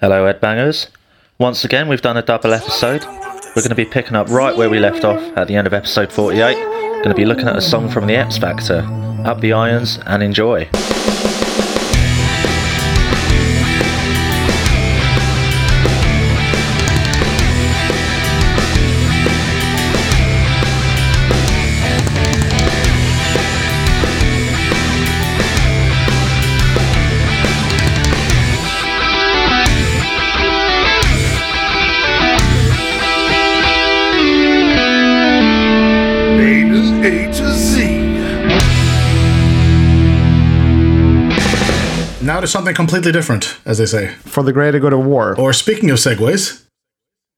Hello, Ed Bangers. Once again, we've done a double episode. We're going to be picking up right where we left off at the end of episode 48. Going to be looking at a song from the X Factor. Up the irons and enjoy. Now to something completely different, as they say. for the greater good of war. Or speaking of segues,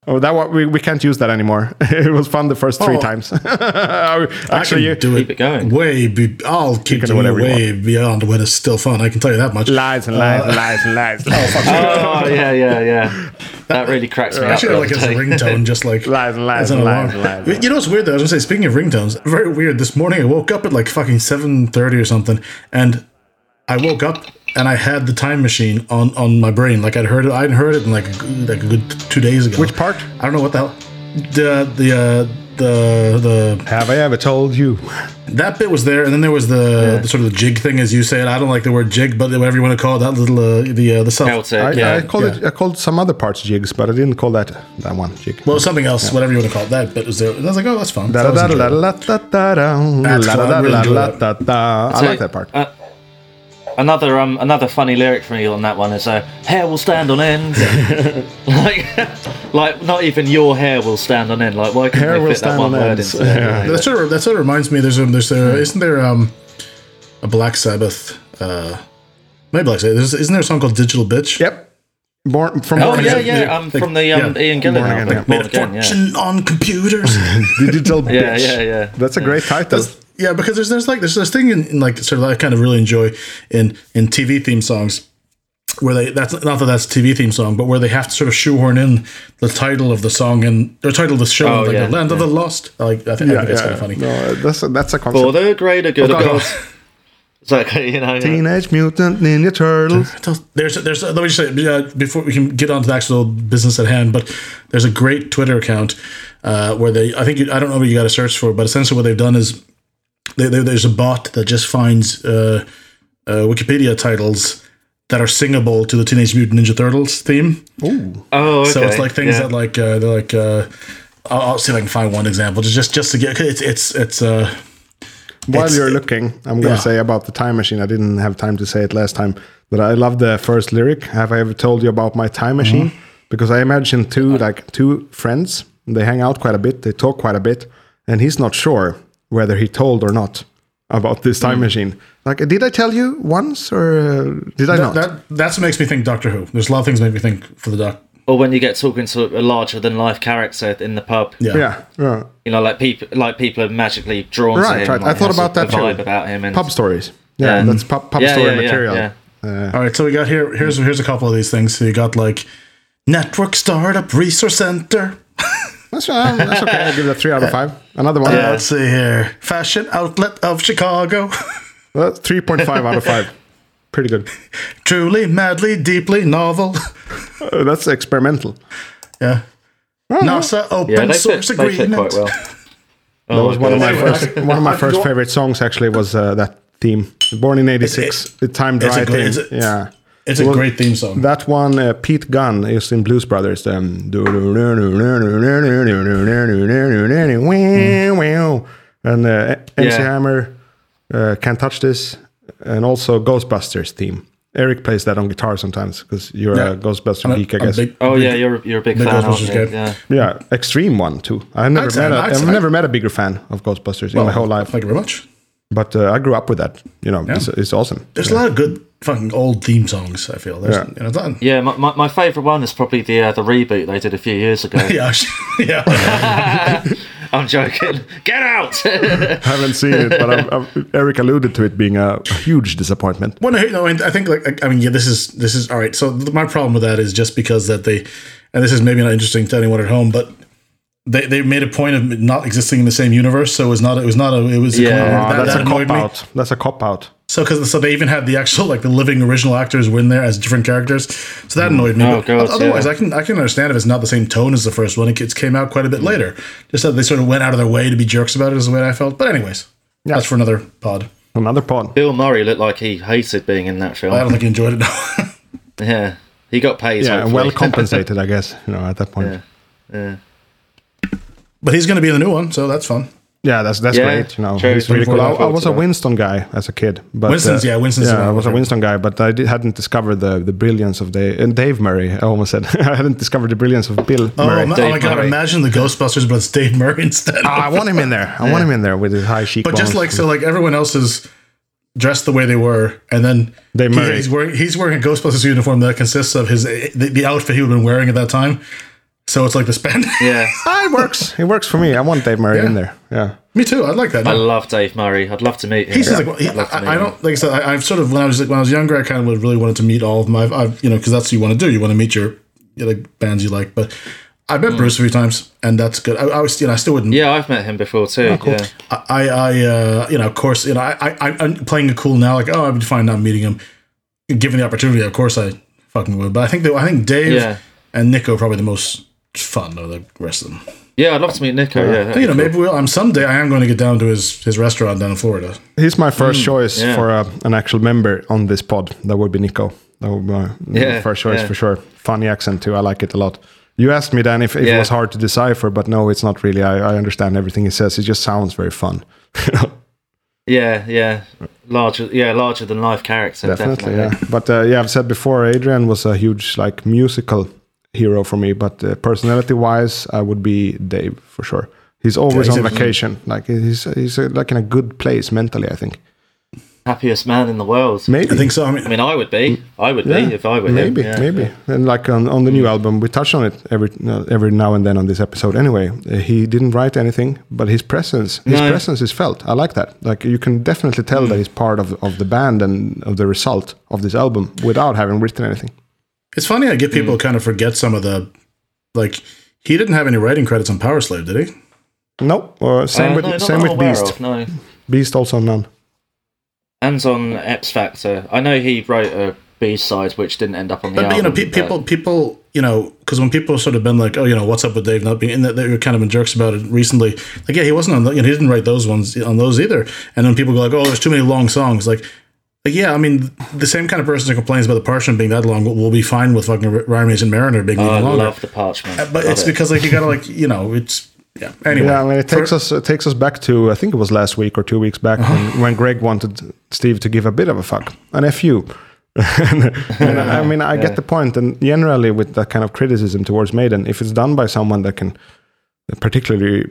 Oh, that one, we, we can't use that anymore. it was fun the first three Oh. times. Actually, you, can do keep it going. Way, be, I'll keep doing it way beyond when it's still fun. I can tell you that much. lies and lies and uh, lies and lies. Oh, oh, yeah, yeah, yeah. That really cracks me up. Actually, the like as a day. ringtone, just like Lies and lies and lies alarm. and lies. You know what's weird though? I was gonna say, speaking of ringtones, very weird. This morning I woke up at like fucking seven thirty or something, and I woke up and I had the time machine on on my brain. Like I'd heard it, I'd heard it in like like a good two days ago. Which part? I don't know what the hell. The the uh, the the Have I ever told you? that bit was there, and then there was the, the sort of the jig thing, as you say it. I don't like the word jig, but whatever you want to call it, that little uh, the uh, the self. Celtic, I, yeah. I called it. I called some other parts jigs, but I didn't call that that one jig. Well, something else, whatever you want to call it. That bit was there. And I was like, oh, that's fun. I like that part. Another um another funny lyric from you on that one is uh, hair will stand on end. like like not even your hair will stand on end. Like why couldn't Hair they will fit that stand one on word into Yeah. That sort of that sort of reminds me. There's a there's a isn't there um a Black Sabbath uh maybe Black Sabbath. There's, isn't there a song called Digital Bitch? Yep. Born from Oh Born yeah, Again. yeah. Um, Like, from the um, yeah. Ian Gillan Born Again, yeah. Born Again, yeah. on computers. Digital bitch. Yeah, yeah, yeah. That's a great title. Yeah, because there's there's like there's this thing in, in like sort of I kind of really enjoy in in TV theme songs where they that's not that that's a TV theme song, but where they have to sort of shoehorn in the title of the song and the title of the show, Oh, like yeah, the Land of the Lost. I like I think, I think it's kind of funny. No, that's a, that's a concept. For the greater good of God. God. It's like you know. yeah. Teenage Mutant Ninja Turtles. There's there's let me just say uh, before we can get on to the actual business at hand, but there's a great Twitter account uh, where they I think you, I don't know what you got to search for, but essentially what they've done is they, they, there's a bot that just finds uh, uh, Wikipedia titles that are singable to the Teenage Mutant Ninja Turtles theme. Oh, okay. So it's like things yeah. that like uh, they're like uh, I'll, I'll see if I can find one example just just just to get it's it's it's uh While It's- you're looking, I'm going to yeah. say about the time machine. I didn't have time to say it last time, but I love the first lyric. Have I ever told you about my time machine? Mm-hmm. Because I imagine two like two friends. They hang out quite a bit. They talk quite a bit, and he's not sure whether he told or not about this Mm. time machine. Like, did I tell you once or uh, did I not? that that's what makes me think Doctor Who. There's a lot of things that make me think for the doc. or when you get talking to a larger than life character in the pub. Yeah. yeah, yeah. You know, like people, like people are magically drawn to him. right. I like, thought has a- about that a vibe too. about him and Pub stories. Yeah, Yeah. that's pub, pub Yeah, story yeah, yeah, material. yeah. All right, so we got here. Here's here's a couple of these things. So you got like network startup resource center. That's, uh, that's okay. I'll give it a three out of five. Another one. Uh, let's see here. Fashion outlet of Chicago. That's 3.5 out of 5. Pretty good. Truly, madly, deeply novel. Uh, that's experimental. yeah. NASA open yeah, source fit agreement. quite well. That was one of my first one of my first favorite songs actually was uh, that theme. Born in 86, the time it's a dry great- theme. it's a- yeah. It's a Well, great theme song. That one, uh, Peter Gunn is in Blues Brothers. Um, and uh, MC Yeah. Hammer, uh, Can't Touch This, and also Ghostbusters theme. Eric plays that on guitar sometimes because you're Yeah. a Ghostbuster I'm geek, I guess. big- Oh big- yeah, you're you're a big Big fan, Ghostbusters you? guy. Yeah. Yeah, extreme one too. I've never I'd say- met. A, I'd I've say- never met a bigger fan of Ghostbusters in my whole life. Thank you very much. But uh, I grew up with that. You know, it's, it's awesome. There's a lot of good fucking old theme songs. I feel. There's, Yeah. you know, that- Yeah, my, my, my favourite one is probably the uh, the reboot they did a few years ago. yeah, yeah. I'm joking. Get out! I haven't seen it, but I've, I've, Eric alluded to it being a, a huge disappointment. Well, no, no, I think like I mean, yeah, this is this is all right. So th- my problem with that is just because that they, and this is maybe not interesting to anyone at home, but they, they made a point of not existing in the same universe. So it was not it was not a it was Yeah. that, Uh, that's that a cop annoyed me. out. That's a cop out. So because so they even had the actual like the living original actors win there as different characters. So that annoyed me. Oh, but God, otherwise, yeah. I can I can understand if it's not the same tone as the first one. It it came out quite a Mm. bit later. Just that they sort of went out of their way to be jerks about it is the way I felt. But anyways, that's for another pod. Another pod. Bill Murray looked like he hated being in that film. I don't think he enjoyed it. yeah, he got paid. Yeah, hopefully. well compensated, I guess. You know, at that point. Yeah. Yeah, yeah. But he's going to be in the new one, so that's fun. Yeah, that's that's Yeah, great. You know, he's really cool. I, I was a. Winston guy as a kid, but uh, yeah, Winston's yeah, I was a Winston guy, but I did, hadn't discovered the the brilliance of Dave and Dave Murray. I almost said I hadn't discovered the brilliance of Bill Oh, Murray. ma- oh Dave my god! Murray. Imagine the Ghostbusters, but it's Dave Murray instead. Ah, I want him in there. I want him in there with his high cheekbones. But just like so, like everyone else is dressed the way they were, and then Dave he- Murray. he's wearing he's wearing a Ghostbusters uniform that consists of his the, the outfit he would have been wearing at that time. So it's like the spandex. Yeah. ah, it works. It works for me. I want Dave Murray Yeah. in there. Yeah. Me too. I'd like that. I love Dave Murray. I'd love to meet him. He's just like he, I'd meet I, I don't like I said. I, I've sort of when I was like, when I was younger, I kind of would really wanted to meet all of them. I've, I've you know because that's what you want to do. You want to meet your, your like bands you like. But I've met Bruce a few times, and that's good. I, I was you know I still wouldn't. Yeah, I've met him before too. Yeah. I, I, uh, you know, of course, you know, I, I, I'm playing it cool now. Like, oh, I'd be fine not meeting him. Given the opportunity, of course, I fucking would. But I think that I think Dave Yeah. and Nico are probably the most fun of the rest of them. Yeah, I'd love to meet Nico. Yeah, that'd you know, cool. maybe we'll. I'm someday. I am going to get down to his his restaurant down in Florida. He's my first choice Mm, yeah. for uh, an actual member on this pod. That would be Nico. That would be my Yeah, first choice yeah. for sure. Funny accent too. I like it a lot. You asked me then if, if it was hard to decipher, but no, it's not really. I, I understand everything he says. It just sounds very fun. Yeah, yeah, larger, yeah, larger than life character. definitely, Definitely, yeah. But uh, yeah, I've said before, Adrian was a huge like musical hero for me. But uh, personality-wise, I would be Dave for sure. He's always he's on a- vacation. Like he's he's uh, like in a good place mentally. I think Happiest man in the world. maybe. I think so. I mean, I mean, I would be. I would be if I were him. maybe, Yeah. maybe. And like on, on the new album, we touch on it every uh, every now and then on this episode. Anyway, uh, he didn't write anything, but his presence, his No. presence is felt. I like that. Like you can definitely tell that he's part of of the band and of the result of this album without having written anything. It's funny. I get people kind of forget some of the, like, he didn't have any writing credits on Powerslave, did he? No, uh, same Uh, with no, same with Beast. of, no. Beast also none. And on X Factor, I know he wrote a B side which didn't end up on the But, album. you know, pe- but- people, people, you know, because when people sort of been like, oh, you know, what's up with Dave not being in that, they were kind of been jerks about it recently. Like, yeah, he wasn't on, the, you know, he didn't write those ones on those either. And then people go like, oh, there's too many long songs. Like, like yeah, I mean, the same kind of person who complains about the Parchment being that long will, will be fine with fucking Rhymes and Mariner being Oh, I even longer. love the parchment. Uh, but Love it's it. because like you gotta like you know it's yeah. Anyway, Yeah, I mean, it takes for- us it takes us back to I think it was last week or two weeks back uh-huh. when, when Greg wanted Steve to give a bit of a fuck, an fu. and I I mean, I get the point, and generally with that kind of criticism towards Maiden, if it's done by someone that can particularly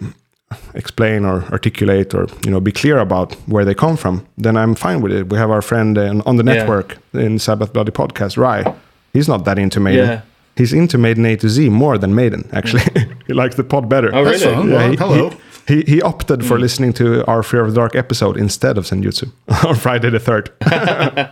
explain or articulate or you know be clear about where they come from, then I'm fine with it. We have our friend uh, on the Yeah. network in Sabbath Bloody podcast, Rye. He's not that into Maiden. Yeah. He's into Maiden A to Z more than Maiden, actually. he likes the pod better. Oh, really? Yeah, Well, he, hello. He, he, he opted for listening to our Fear of the Dark episode instead of Senjutsu on Friday the 3rd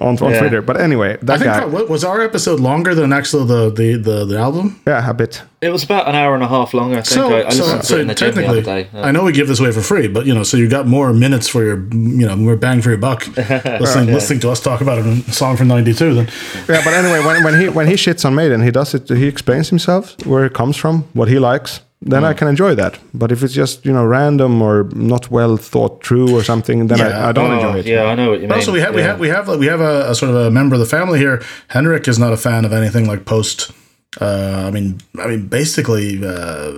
on, on Yeah. Twitter. But anyway, I that think guy. that, wa- was our episode longer than actually the the the, the album. yeah, a bit. It was about an hour and a half long. I think So, I, I so, listened to it so in the technically, other day. I know we give this away for free, but you know, so you got more minutes for your, you know, more bang for your buck listening listening to us talk about a song from '92. Then Yeah, but anyway, when, when he when he shits on Maiden, he does it. He explains himself where it comes from, what he likes. Then I can enjoy that. But if it's just you know random or not well thought through or something, then Yeah. I, I don't oh, enjoy it. Yeah, I know what you mean. But also we have we have we have we have a, a sort of a member of the family here. Henrik is not a fan of anything like post. Uh, I mean, I mean, basically, uh,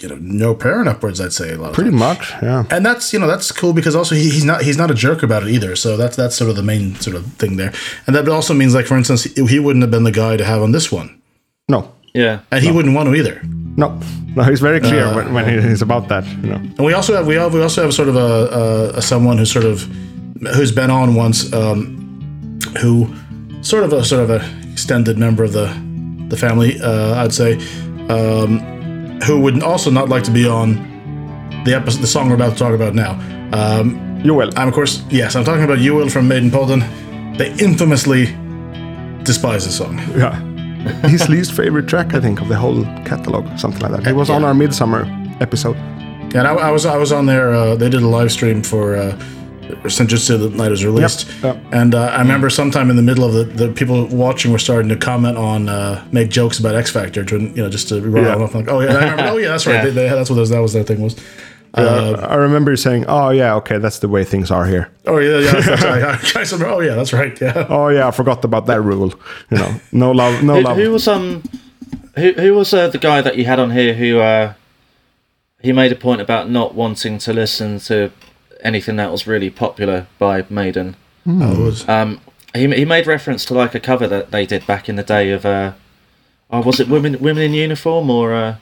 you know, no prayer and upwards. I'd say a lot. Of Pretty times. much, yeah. and that's you know that's cool because also he, he's not he's not a jerk about it either. So that's that's sort of the main sort of thing there. And that also means like for instance, he, he wouldn't have been the guy to have on this one, No, Yeah. and he wouldn't want to either. No, no. He's very clear Uh, when, when he's about that. You know. And we also have we have we also have sort of a, a, a someone who's sort of who's been on once, um, who sort of a sort of a extended member of the the family, uh, I'd say, um, who would also not like to be on the episode, the song we're about to talk about now. Um, Joel. I'm of course yes, I'm talking about Joel from Maiden Podden. They infamously despise this song. Yeah. His least favorite track, I think, of the whole catalog, something like that. He was on our midsummer episode. And I, I was I was on there. Uh, they did a live stream for uh, Senjutsu the night it was released. yep. And uh, I remember sometime in the middle of the, the people watching were starting to comment on, uh, make jokes about X Factor, to you know, just to rile Yeah. them up. Like, oh yeah, I remember, oh yeah, that's right. Yeah. They, they, that's what those, that was their thing was. Uh, I remember you saying, "Oh yeah, okay, that's the way things are here." Oh yeah, yeah. That's, that's right. I, I remember, oh yeah, that's right. Yeah. Oh yeah, I forgot about that rule. You know, no love, no Who, love. who was um, who who was uh, the guy that you had on here who uh, he made a point about not wanting to listen to anything that was really popular by Maiden. Oh, it was, Um, he he made reference to like a cover that they did back in the day of uh, oh was it women women in uniform or uh,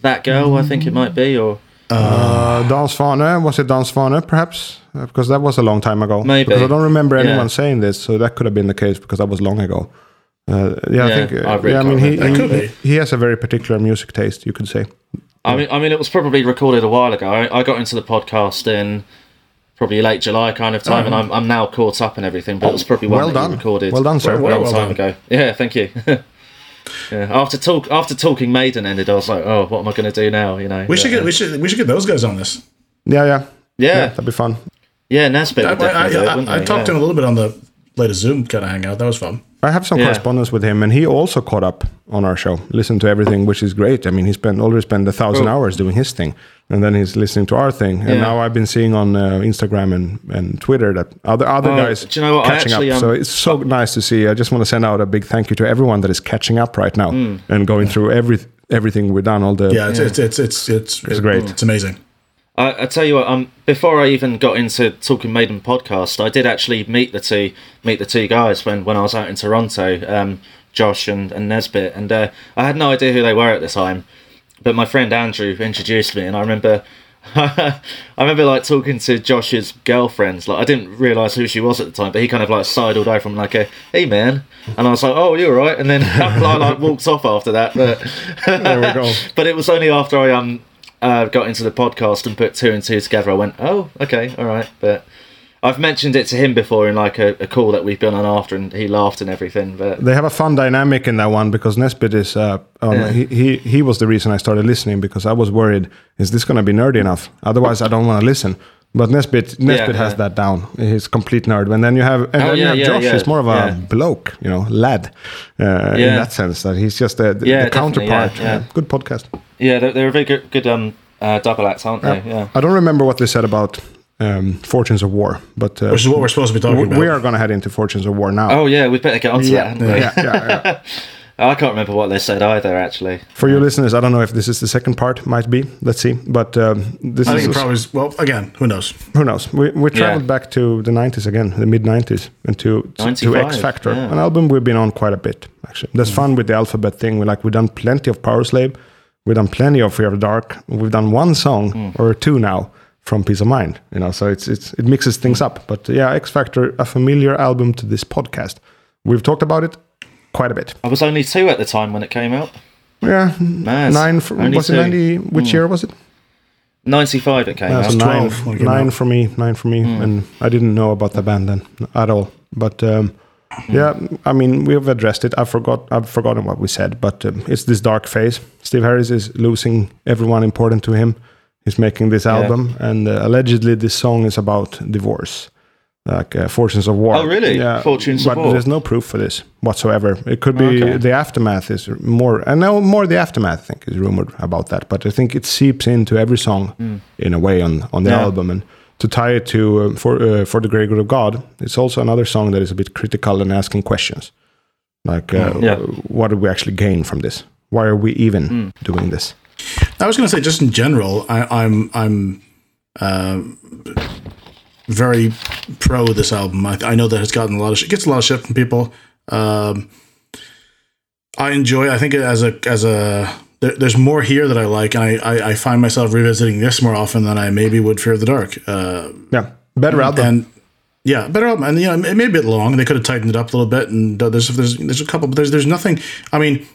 that girl I think it might be or Uh, Dan Svane, was it Dan Svane, perhaps? Uh, because that was a long time ago. Maybe. Because I don't remember anyone Yeah. saying this, so that could have been the case because that was long ago. Uh, yeah, I think. uh, I really yeah, I mean, he, remember. That could he, he has a very particular music taste, you could say. I mean I mean it was probably recorded a while ago. I, I got into the podcast in probably late July kind of time, and I'm I'm now caught up and everything. But it was probably one Well that done. recorded Well done, sir. a Well, long well time done. ago. Yeah, thank you. yeah, after talk after talking Maiden ended, I was like, oh, what am I going to do now? You know, we should But, get we should we should get those guys on this. Yeah, yeah. yeah, That'd be fun. yeah, Nesbitt I, would definitely do it, I, I, I he? talked to him a little bit on the latest Zoom kind of hangout. That was fun. I have some Yeah. correspondence with him, and he also caught up on our show, listened to everything, which is great. I mean, he spent already spent a thousand Cool. hours doing his thing, and then he's listening to our thing. And Yeah. now I've been seeing on uh, Instagram and, and Twitter that other other Oh, guys do you know what? Catching actually, up. um, so it's so nice to see. I just want to send out a big thank you to everyone that is catching up right now Hmm. and going through every everything we've done. All the Yeah, it's it's it's it's it's, it's great. It's amazing. I, I tell you what, um, before I even got into Talking Maiden podcast, I did actually meet the two meet the two guys when, when I was out in Toronto, um, Josh and, and Nesbitt, and uh, I had no idea who they were at the time, but my friend Andrew introduced me, and I remember. I remember like talking to Josh's girlfriends. Like I didn't realise who she was at the time, but he kind of like sidled over and like a hey man, and I was like oh you're right, and then I like walked off after that. But there we go. but it was only after I um uh, got into the podcast and put two and two together. I went, oh, okay, all right. But I've mentioned it to him before in like a, a call that we've been on after, and he laughed and everything. But They have a fun dynamic in that one because Nesbitt is. Uh, um, Yeah. he, he he was the reason I started listening because I was worried is this going to be nerdy enough? Otherwise, I don't want to listen. But Nesbit Nesbitt has yeah. that down. He's complete nerd. And then you have and Oh, then you have Josh. yeah, He's more of a yeah. bloke, you know, lad. Uh, In that sense, that he's just the, the, Yeah, the counterpart. yeah, yeah. Good podcast. yeah, they're, they're a very good, good um uh, double acts, aren't they? Yeah. I don't remember what they said about um, Fortunes of War, but uh, Which is what we're supposed to be talking we, about. we are going to head into Fortunes of War now. Oh yeah, we better get onto that. hadn't yeah, yeah, yeah. I can't remember what they said either. Actually, For your listeners, I don't know if this is the second part. Might be. Let's see. But um, this I is think it probably is, well again, who knows? who knows. We we traveled Yeah. back to the '90s again, the mid '90s, and to to, to X Factor, yeah. an album we've been on quite a bit. Actually, that's fun with the alphabet thing. We like we've done plenty of Powerslave, we've done plenty of Fear of Dark. We've done one song Hmm. or two now from Piece of Mind. You know, so it's it's it mixes things up. But yeah, X Factor, a familiar album to this podcast. We've talked about it quite a bit. I was only two at the time when it came out. Yeah, Mad. nine. For, Only was it two. Hmm. ninety? Which year was it? Ninety-five it came Yeah, so out. nine, 12 when nine out. for me, nine for me, Hmm. and I didn't know about the band then at all. But um, Hmm. yeah, I mean, we've addressed it. I forgot, I've forgotten what we said, but um, it's this dark phase. Steve Harris is losing everyone important to him. He's making this album, and uh, allegedly, this song is about divorce, like uh, Fortunes of War. Oh, really? Yeah, Fortunes of War. there's no proof for this whatsoever. It could be Okay. the aftermath is more, and now more the aftermath. I think is rumored about that, but I think it seeps into every song in a way on on the. Yeah. album and. To tie it to uh, for uh, for the great good of God, it's also another song that is a bit critical and asking questions, like uh, Hmm. Yeah. what do we actually gain from this? Why are we even Hmm. doing this? I was going to say, just in general, I, I'm I'm uh, very pro this album. I, I know that it's gotten a lot of sh- gets a lot of shit from people. Um, I enjoy. I think as a as a there, there's more here that I like, and I, I I find myself revisiting this more often than I maybe would Fear of the Dark. Uh, Yeah, better album. and yeah, better album. And you know, it may be a bit long. And they could have tightened it up a little bit. And uh, there's there's there's a couple, but there's there's nothing. I mean,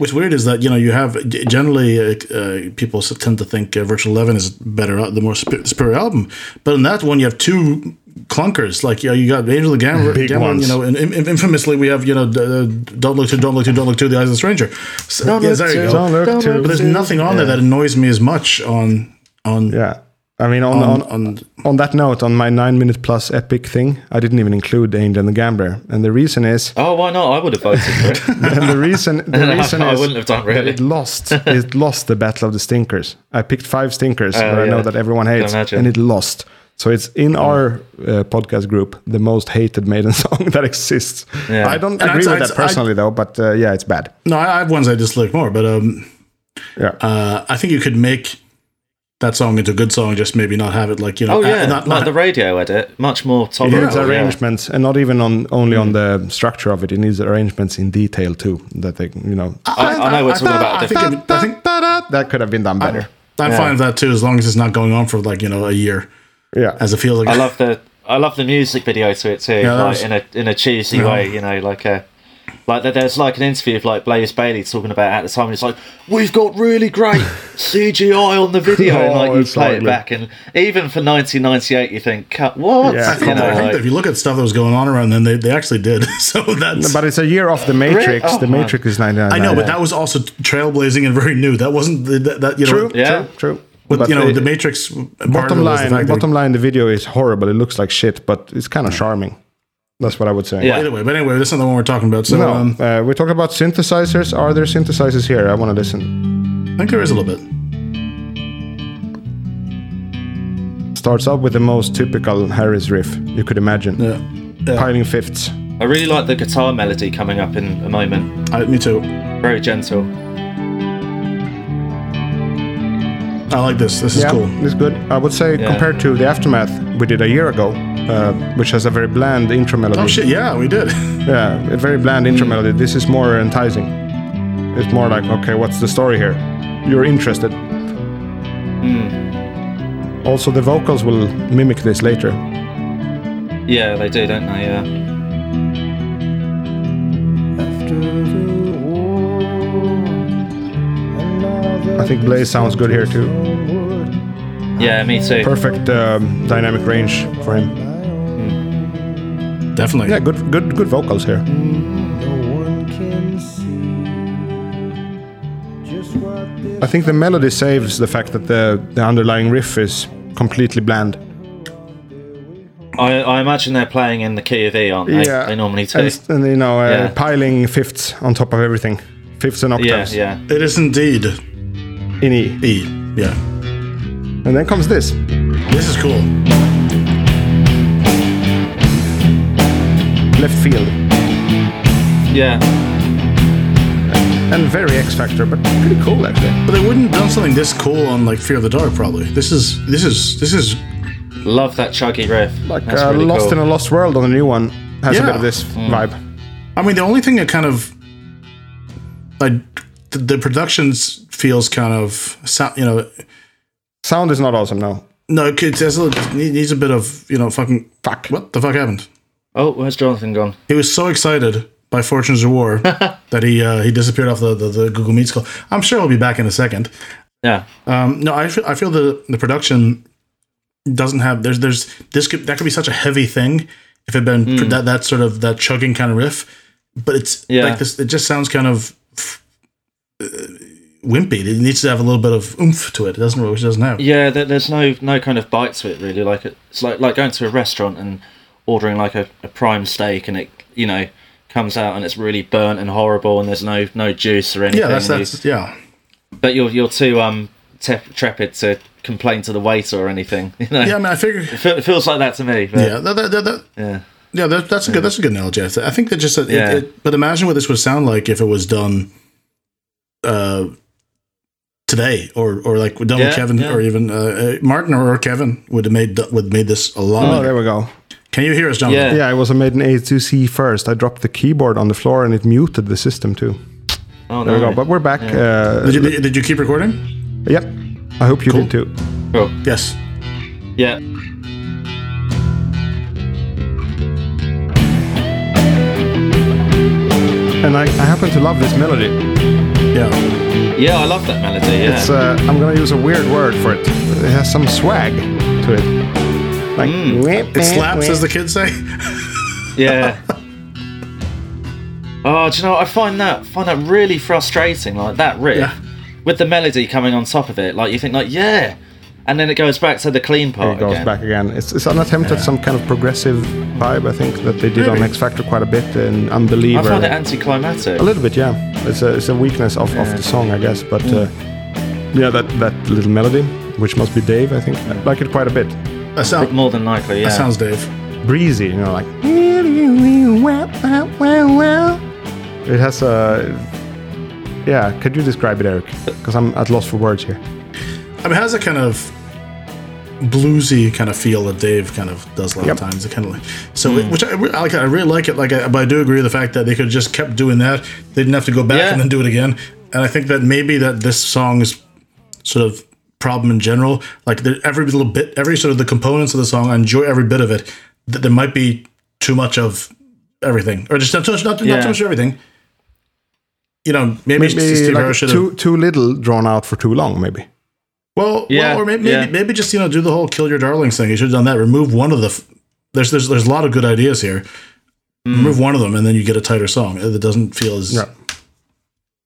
what's weird is that you know you have generally uh, uh, people tend to think uh, Virtual Eleven is better, uh, the more superior album. But in that one, you have two clunkers. Like you, know, you got Angel of the Gambler, Big you know, and, infamously we have you know uh, Don't Look To, Don't Look To, Don't Look To, The Eyes of the Stranger. So, yeah, there you go. But there's nothing on there that annoys me as much on on yeah, I mean, on, on, on, on on that note, on my nine minute plus epic thing, I didn't even include Angel and the Gambler, and the reason is, Oh, why not? I would have voted for it. and the reason, the reason I is wouldn't have done, that really. it lost. it lost the battle of the stinkers. I picked five stinkers, Oh, where I know that everyone hates, and it lost. So it's in our uh, podcast group, the most hated Maiden song that exists. Yeah. I don't And agree I'd- with I'd- that personally, though. But uh, yeah, it's bad. no, I I have ones I dislike more, but um, Yeah. uh, I think you could make that song into a good song, just maybe not have it like you know, Oh yeah, uh, not, like the radio edit, much more It tolerable. needs yeah. arrangements, and not even on only on the structure of it. It needs arrangements in detail too. That they, you know, I, I know we're talking about I a think, it, I think that could have been done better. I'm Yeah. fine with that too, as long as it's not going on for like you know a year, Yeah, as it feels like. I love the I love the music video to it too, Yeah, like was- in a in a cheesy Yeah. way, you know, like a like there's like an interview of like Blaze Bayley talking about at the time. And it's like we've got really great CGI on the video, oh, and like Oh, you it's play it back, and even for 1998, you think, "Cut what?" Yeah. I think, you know, like- if you look at stuff that was going on around then, they, they actually did. so that's. but it's a year off the Matrix. Oh, the man. Matrix is ninety nine. I know, but that was also trailblazing and very new. That wasn't the, that, that you know. true. Yeah. true, true. But, But you know, the- the Matrix. part of it bottom was the line, bottom line, the video is horrible. It looks like shit, but it's kind of charming. That's what I would say. Yeah. Either way, but anyway, that's not the one we're talking about. So No, um, uh, we talk about synthesizers. Are there synthesizers here? I want to listen. I think there is a little bit. Starts out with the most typical Harris riff you could imagine. Yeah. yeah. Piling fifths. I really like the guitar melody coming up in a moment. I, me too. Very gentle. I like this. This is yeah, cool. it's good. I would say Yeah. compared to the aftermath we did a year ago, uh, which has a very bland intro melody. Oh shit! Yeah, we did. Yeah, a very bland intro melody. This is more enticing. It's more like, okay, what's the story here? You're interested. Also, the vocals will mimic this later. Yeah, they do, don't they? Yeah. I think Blaze sounds good here too. Yeah, me too. Perfect um, dynamic range for him. Definitely. Yeah, good, good, good vocals here. I think the melody saves the fact that the, the underlying riff is completely bland. I, I imagine they're playing in the key of E, aren't they? They normally do. And, and, you know, uh, Yeah. piling fifths on top of everything, fifths and octaves. Yeah, octaves yeah. It is indeed in E. E. Yeah. And then comes this. This is cool. Left field Yeah. and very X Factor, but pretty cool actually. But they wouldn't have done something this cool on like Fear of the Dark. Probably. This is this is this is Love that chuggy riff. Like That's uh, really Lost cool. in a Lost World on the new one has a bit of this vibe. I mean, the only thing that kind of like the, the productions feels kind of sound, you know, Sound is not awesome no. no, it could- there's a little, it needs a bit of you know, fucking Fuck. what the fuck happened? Oh, where's Jonathan gone? He was so excited by Fortunes of War that he uh, he disappeared off the, the, the Google Meet call. I'm sure he'll be back in a second. Yeah. Um, no, I feel, I feel the the production doesn't have there's there's this could that could be such a heavy thing if it been that that sort of that chugging kind of riff, but it's Yeah. like this. It just sounds kind of uh, wimpy. It needs to have a little bit of oomph to it. It doesn't, which it doesn't have. Yeah, there, there's no no kind of bite to it really. Like it's like like going to a restaurant and ordering like a, a prime steak and it you know comes out and it's really burnt and horrible and there's no no juice or anything. Yeah, that's and you- yeah. but you're you're too um te- trepid to complain to the waiter or anything. You know. Yeah, I mean, I figure. It fe- it feels like that to me. But, Yeah, that, that, that, that, yeah. yeah, that, that's a good. That's a good analogy. I th- I think that just. It, Yeah. it, but imagine what this would sound like if it was done. Uh, today, or or like done Yeah, with Kevin, yeah. or even uh, uh, Martin or Kevin would have made would have made this a lot. Oh, better. there we go. Can you hear us, John? Yeah. Yeah, it was a Maiden A to Z first. I dropped the keyboard on the floor and it muted the system too. Oh There we go. But we're back. Uh, Did you, did, did you keep recording? yep. I hope you did too. Oh. Yes. Yeah. And I, I happen to love this melody. Yeah. Yeah, I love that melody. Yeah. It's uh, I'm gonna use a weird word for it. It has some swag to it. Like It slaps, as the kids say. Yeah. oh, do you know? What? I find that find that really frustrating. Like that riff Yeah. with the melody coming on top of it. Like you think, like yeah, and then it goes back to the clean part. it goes again. back again. It's, it's an attempt at some kind of progressive vibe, I think, that they did on X Factor quite a bit in I Unbeliever. found it anticlimactic. A little bit, yeah. It's a, it's a weakness of, of the song, I guess. But uh, yeah, that, that little melody, which must be Dave, I think, I like it quite a bit. That, sounds More than likely, yeah. that sounds Dave. Breezy, you know, like. It has a. Yeah, could you describe it, Eric? Because I'm at loss for words here. I mean, it has a kind of bluesy kind of feel that Dave kind of does a lot Yep. of times. It kind of like so, it, which I, re- I like. I really like it. Like, I, but I do agree with the fact that they could have just kept doing that. They didn't have to go back Yeah. and then do it again. And I think that maybe that this song is sort of problem in general, like there, every little bit, every sort of the components of the song, I enjoy every bit of it. That there might be too much of everything, or just not too much, not, not too much of everything. You know, maybe, Maybe Steve like Harris too, too little drawn out for too long, maybe. Well, Yeah, well, or maybe, maybe, yeah. maybe just you know do the whole "kill your darlings" thing. You should have done that. Remove one of the. F- there's there's there's a lot of good ideas here. Remove one of them, and then you get a tighter song that doesn't feel as. Yeah.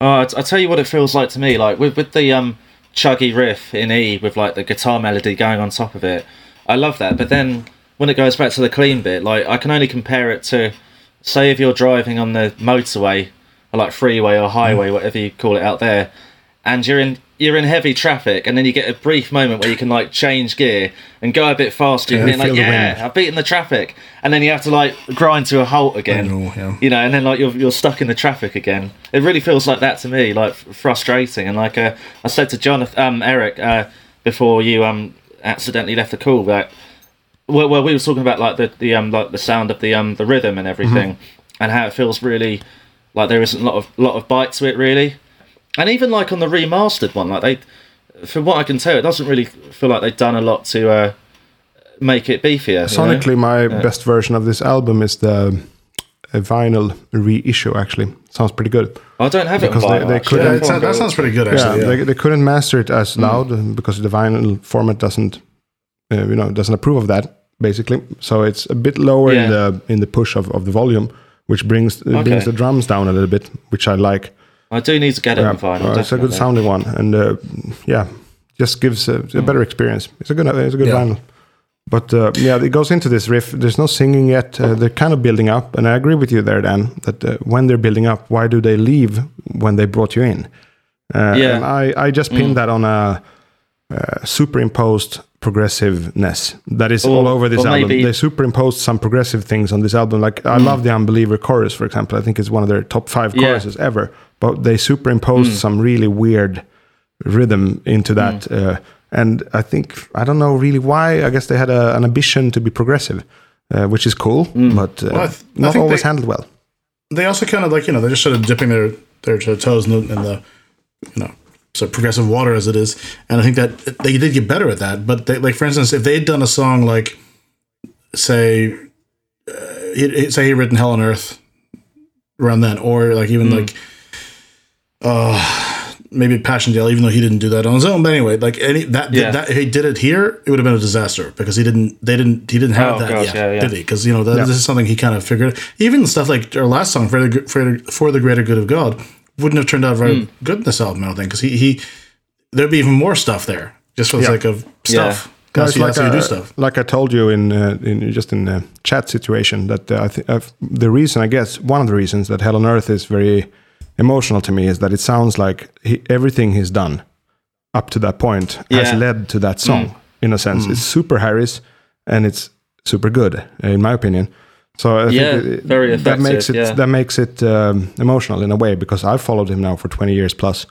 Oh, I I tell you what it feels like to me, like with with the um chuggy riff in E with like the guitar melody going on top of it. I love that, but then when it goes back to the clean bit, like I can only compare it to, say, if you're driving on the motorway, or like freeway or highway, mm. whatever you call it out there, and you're in you're in heavy traffic, and then you get a brief moment where you can like change gear and go a bit faster, and Yeah, being like, yeah, wind. I've beaten the traffic, and then you have to like grind to a halt again know, yeah. you know, and then like you're you're stuck in the traffic again. It really feels like that to me, like frustrating. And like uh, I said to Jonathan, um, Eric, uh, before you um accidentally left the call, that well, well, we were talking about like the the um like the sound of the um the rhythm and everything, and how it feels really like there isn't a lot of lot of bite to it really, and even like on the remastered one, like they, from what I can tell, it doesn't really feel like they've done a lot to uh make it beefier. you know? Sonically, my best version of this album is the a vinyl reissue. Actually, sounds pretty good. I don't have it because they- they couldn't- Yeah, I that sounds pretty good actually. Yeah, They, they couldn't master it as loud uh, because the vinyl format doesn't, uh, you know, doesn't approve of that. Basically, so it's a bit lower in the in the push of, of the volume, which brings uh, Okay. brings the drums down a little bit, which I like. I do need to get it Yeah, on vinyl. uh, it's a good sounding one, and uh, yeah, just gives a, a better experience. It's a good it's a good Yeah. vinyl. But uh, yeah, it goes into this riff. There's no singing yet. Uh, they're kind of building up, and I agree with you there, Dan. That uh, when they're building up, why do they leave when they brought you in? Uh, Yeah. and I, I just pinned that on a uh, superimposed progressiveness that is all over this album. maybe- They superimposed some progressive things on this album. Like I love the Unbeliever chorus, for example. I think it's one of their top five Yeah. choruses ever. But they superimposed some really weird rhythm into that. Uh, and I think I don't know really why. I guess they had a, an ambition to be progressive, uh, which is cool, but uh, Well, th- not always they- handled well. they also kind of like you know they're just sort of dipping their their toes in the, in the you know so progressive water as it is, and I think that they did get better at that. But they, like for instance, if they had done a song like say uh, he, he- say he written Hell on Earth around then, or like even like uh maybe Passchendaele, even though he didn't do that on his own. But anyway, like any that Yeah. that if he did it here, it would have been a disaster because he didn't. They didn't. He didn't have Oh, that gosh, yet, yeah, yeah. did he? Because you know that, Yeah. this is something he kind of figured. Even stuff like our last song for the for, for the greater good of God wouldn't have turned out very Hmm. good in this album. I don't think because he he there'd be even more stuff there just for the Yeah. sake of stuff. No, That's, it's that's how I- stuff. like I told you in uh, in just in the chat situation that uh, I think uh, the reason I guess one of the reasons that Hell on Earth is very emotional to me is that it sounds like he, everything he's done up to that point has led to that song in a sense. It's super Harris and it's super good in my opinion. So I Yeah, think it- very that makes it yeah. that makes it um, emotional in a way because I've followed him now for 20 years plus.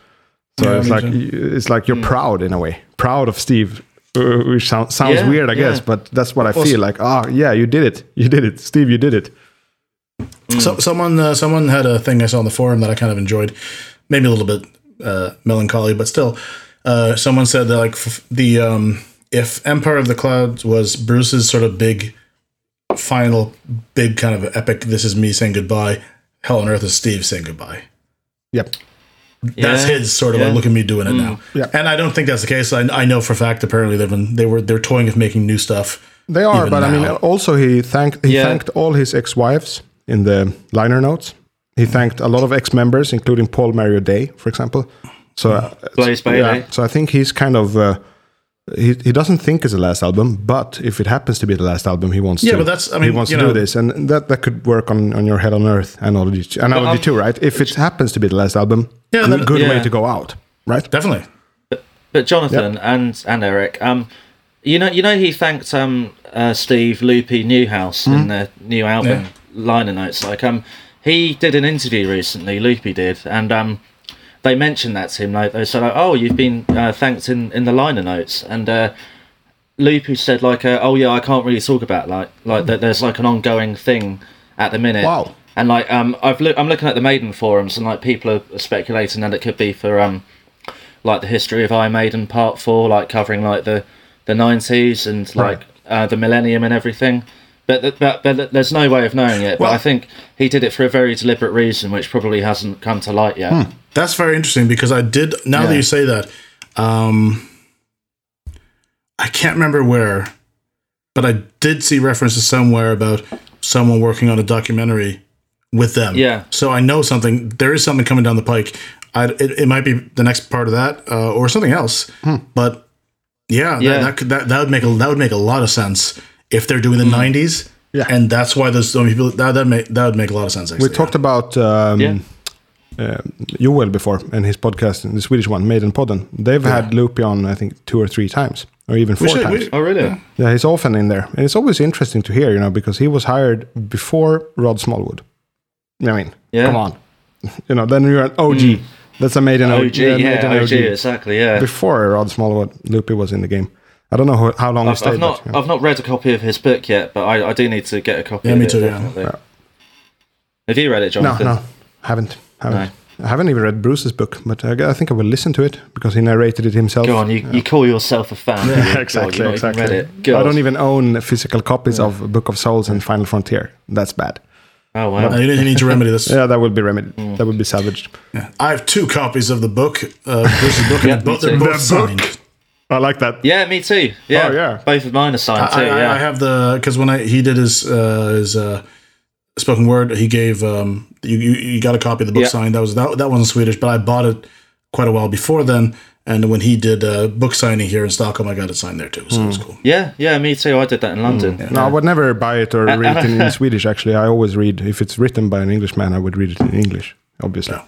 So Yeah, it's like too. it's like you're proud in a way, proud of Steve, uh, which sound, sounds Yeah, weird, I guess, but that's what I feel like. Ah, yeah, you did it, you did it, Steve, you did it. So someone uh, someone had a thing I saw on the forum that I kind of enjoyed, maybe a little bit uh, melancholy, but still. Uh, someone said that like f- the um, if Empire of the Clouds was Bruce's sort of big final big kind of epic this is me saying goodbye hell on earth is steve saying goodbye Yep. that's Yeah, his sort of yeah. like look at me doing it now Yeah. and i don't think that's the case I, I know for a fact apparently they've been they were they're toying with making new stuff They are, Even but I mean, also he thanked he Yeah. thanked all his ex-wives in the liner notes. He thanked a lot of ex-members, including Paul Mario Day, for example. So, uh, Blaze Bayley. yeah, so I think he's kind of uh, he, he doesn't think it's the last album, but if it happens to be the last album, he wants Yeah, to. but that's- I mean, he wants to know- do this, and that that could work on, on your Hell on Earth analogy analogy um, too, right? If it happens to be the last album, Yeah, good, that- good way to go out, right? Definitely. But Jonathan and and Eric, um, you know, you know, he thanked um uh, Steve Loopy Newhouse in the new album liner notes. Like um, he did an interview recently. Loopy did, and um, they mentioned that to him. Like they said, like, "Oh, you've been uh, thanked in in the liner notes," and uh, Loopy said, like, uh, "Oh yeah, I can't really talk about like like that. There's like an ongoing thing at the minute." Wow. And like um, I've look, I'm looking at the Maiden forums, and like people are speculating that it could be for um like the history of Iron Maiden Part Four, like covering like the the nineties and like uh, the millennium and everything. But, but but there's no way of knowing it. But Well- I think he did it for a very deliberate reason, which probably hasn't come to light yet. That's very interesting because I did. Now that you say that, um, I can't remember where, but I did see references somewhere about someone working on a documentary with them. Yeah. So I know something. There is something coming down the pike. I, it, it might be the next part of that uh, or something else. But yeah, Yeah. That, that could that, that would make a that would make a lot of sense if they're doing the '90s. Yeah. and that's why there's so many people. That that make that would make a lot of sense. We Actually, talked about um, Yeah. uh, Joel before and his podcast, the Swedish one, Maiden Podden. They've had Loopy on, I think, two or three times, or even four should- times. we- Oh really? Yeah, he's often in there, and it's always interesting to hear, you know, because he was hired before Rod Smallwood. I mean, Yeah. come on, you know, then you're an OG. That's a Maiden OG, yeah, yeah, Maiden OG, exactly, yeah. Before Rod Smallwood, Loopy was in the game. I don't know how, how long he I've, stayed. I've not but, yeah. I've not read a copy of his book yet, but I, I do need to get a copy. Yeah, of me it, too, yeah. definitely. Yeah. Have you read it, no, Jonathan? no, haven't, haven't. I haven't even read Bruce's book, but I, I think I will listen to it because he narrated it himself. Go on, you, you call yourself a fan. Yeah, do you? God, exactly, not. Read it. God. I don't even own physical copies of Book of Souls and Final Frontier. That's bad. Oh wow. Uh, you need- to remedy this. Yeah, that would be remedied. Mm. That would be savaged. I have two copies of the book. Uh, Bruce's book, Yeah, and both, they're both signed. I like that. Yeah, me too. Yeah, Oh, yeah. Both of mine are signed too. I, I, yeah. I have the because when I he did his uh, his uh, spoken word, he gave um, you, you you got a copy of the book Yeah. signed. That was that that wasn't Swedish, but I bought it quite a while before then. And when he did uh, book signing here in Stockholm, I got it signed there too, so it Hmm. was cool. yeah, yeah, me too. I did that in London. No, I would never buy it or read it in, in Swedish. Actually, I always read if it's written by an Englishman. I would read it in English, obviously. Yeah.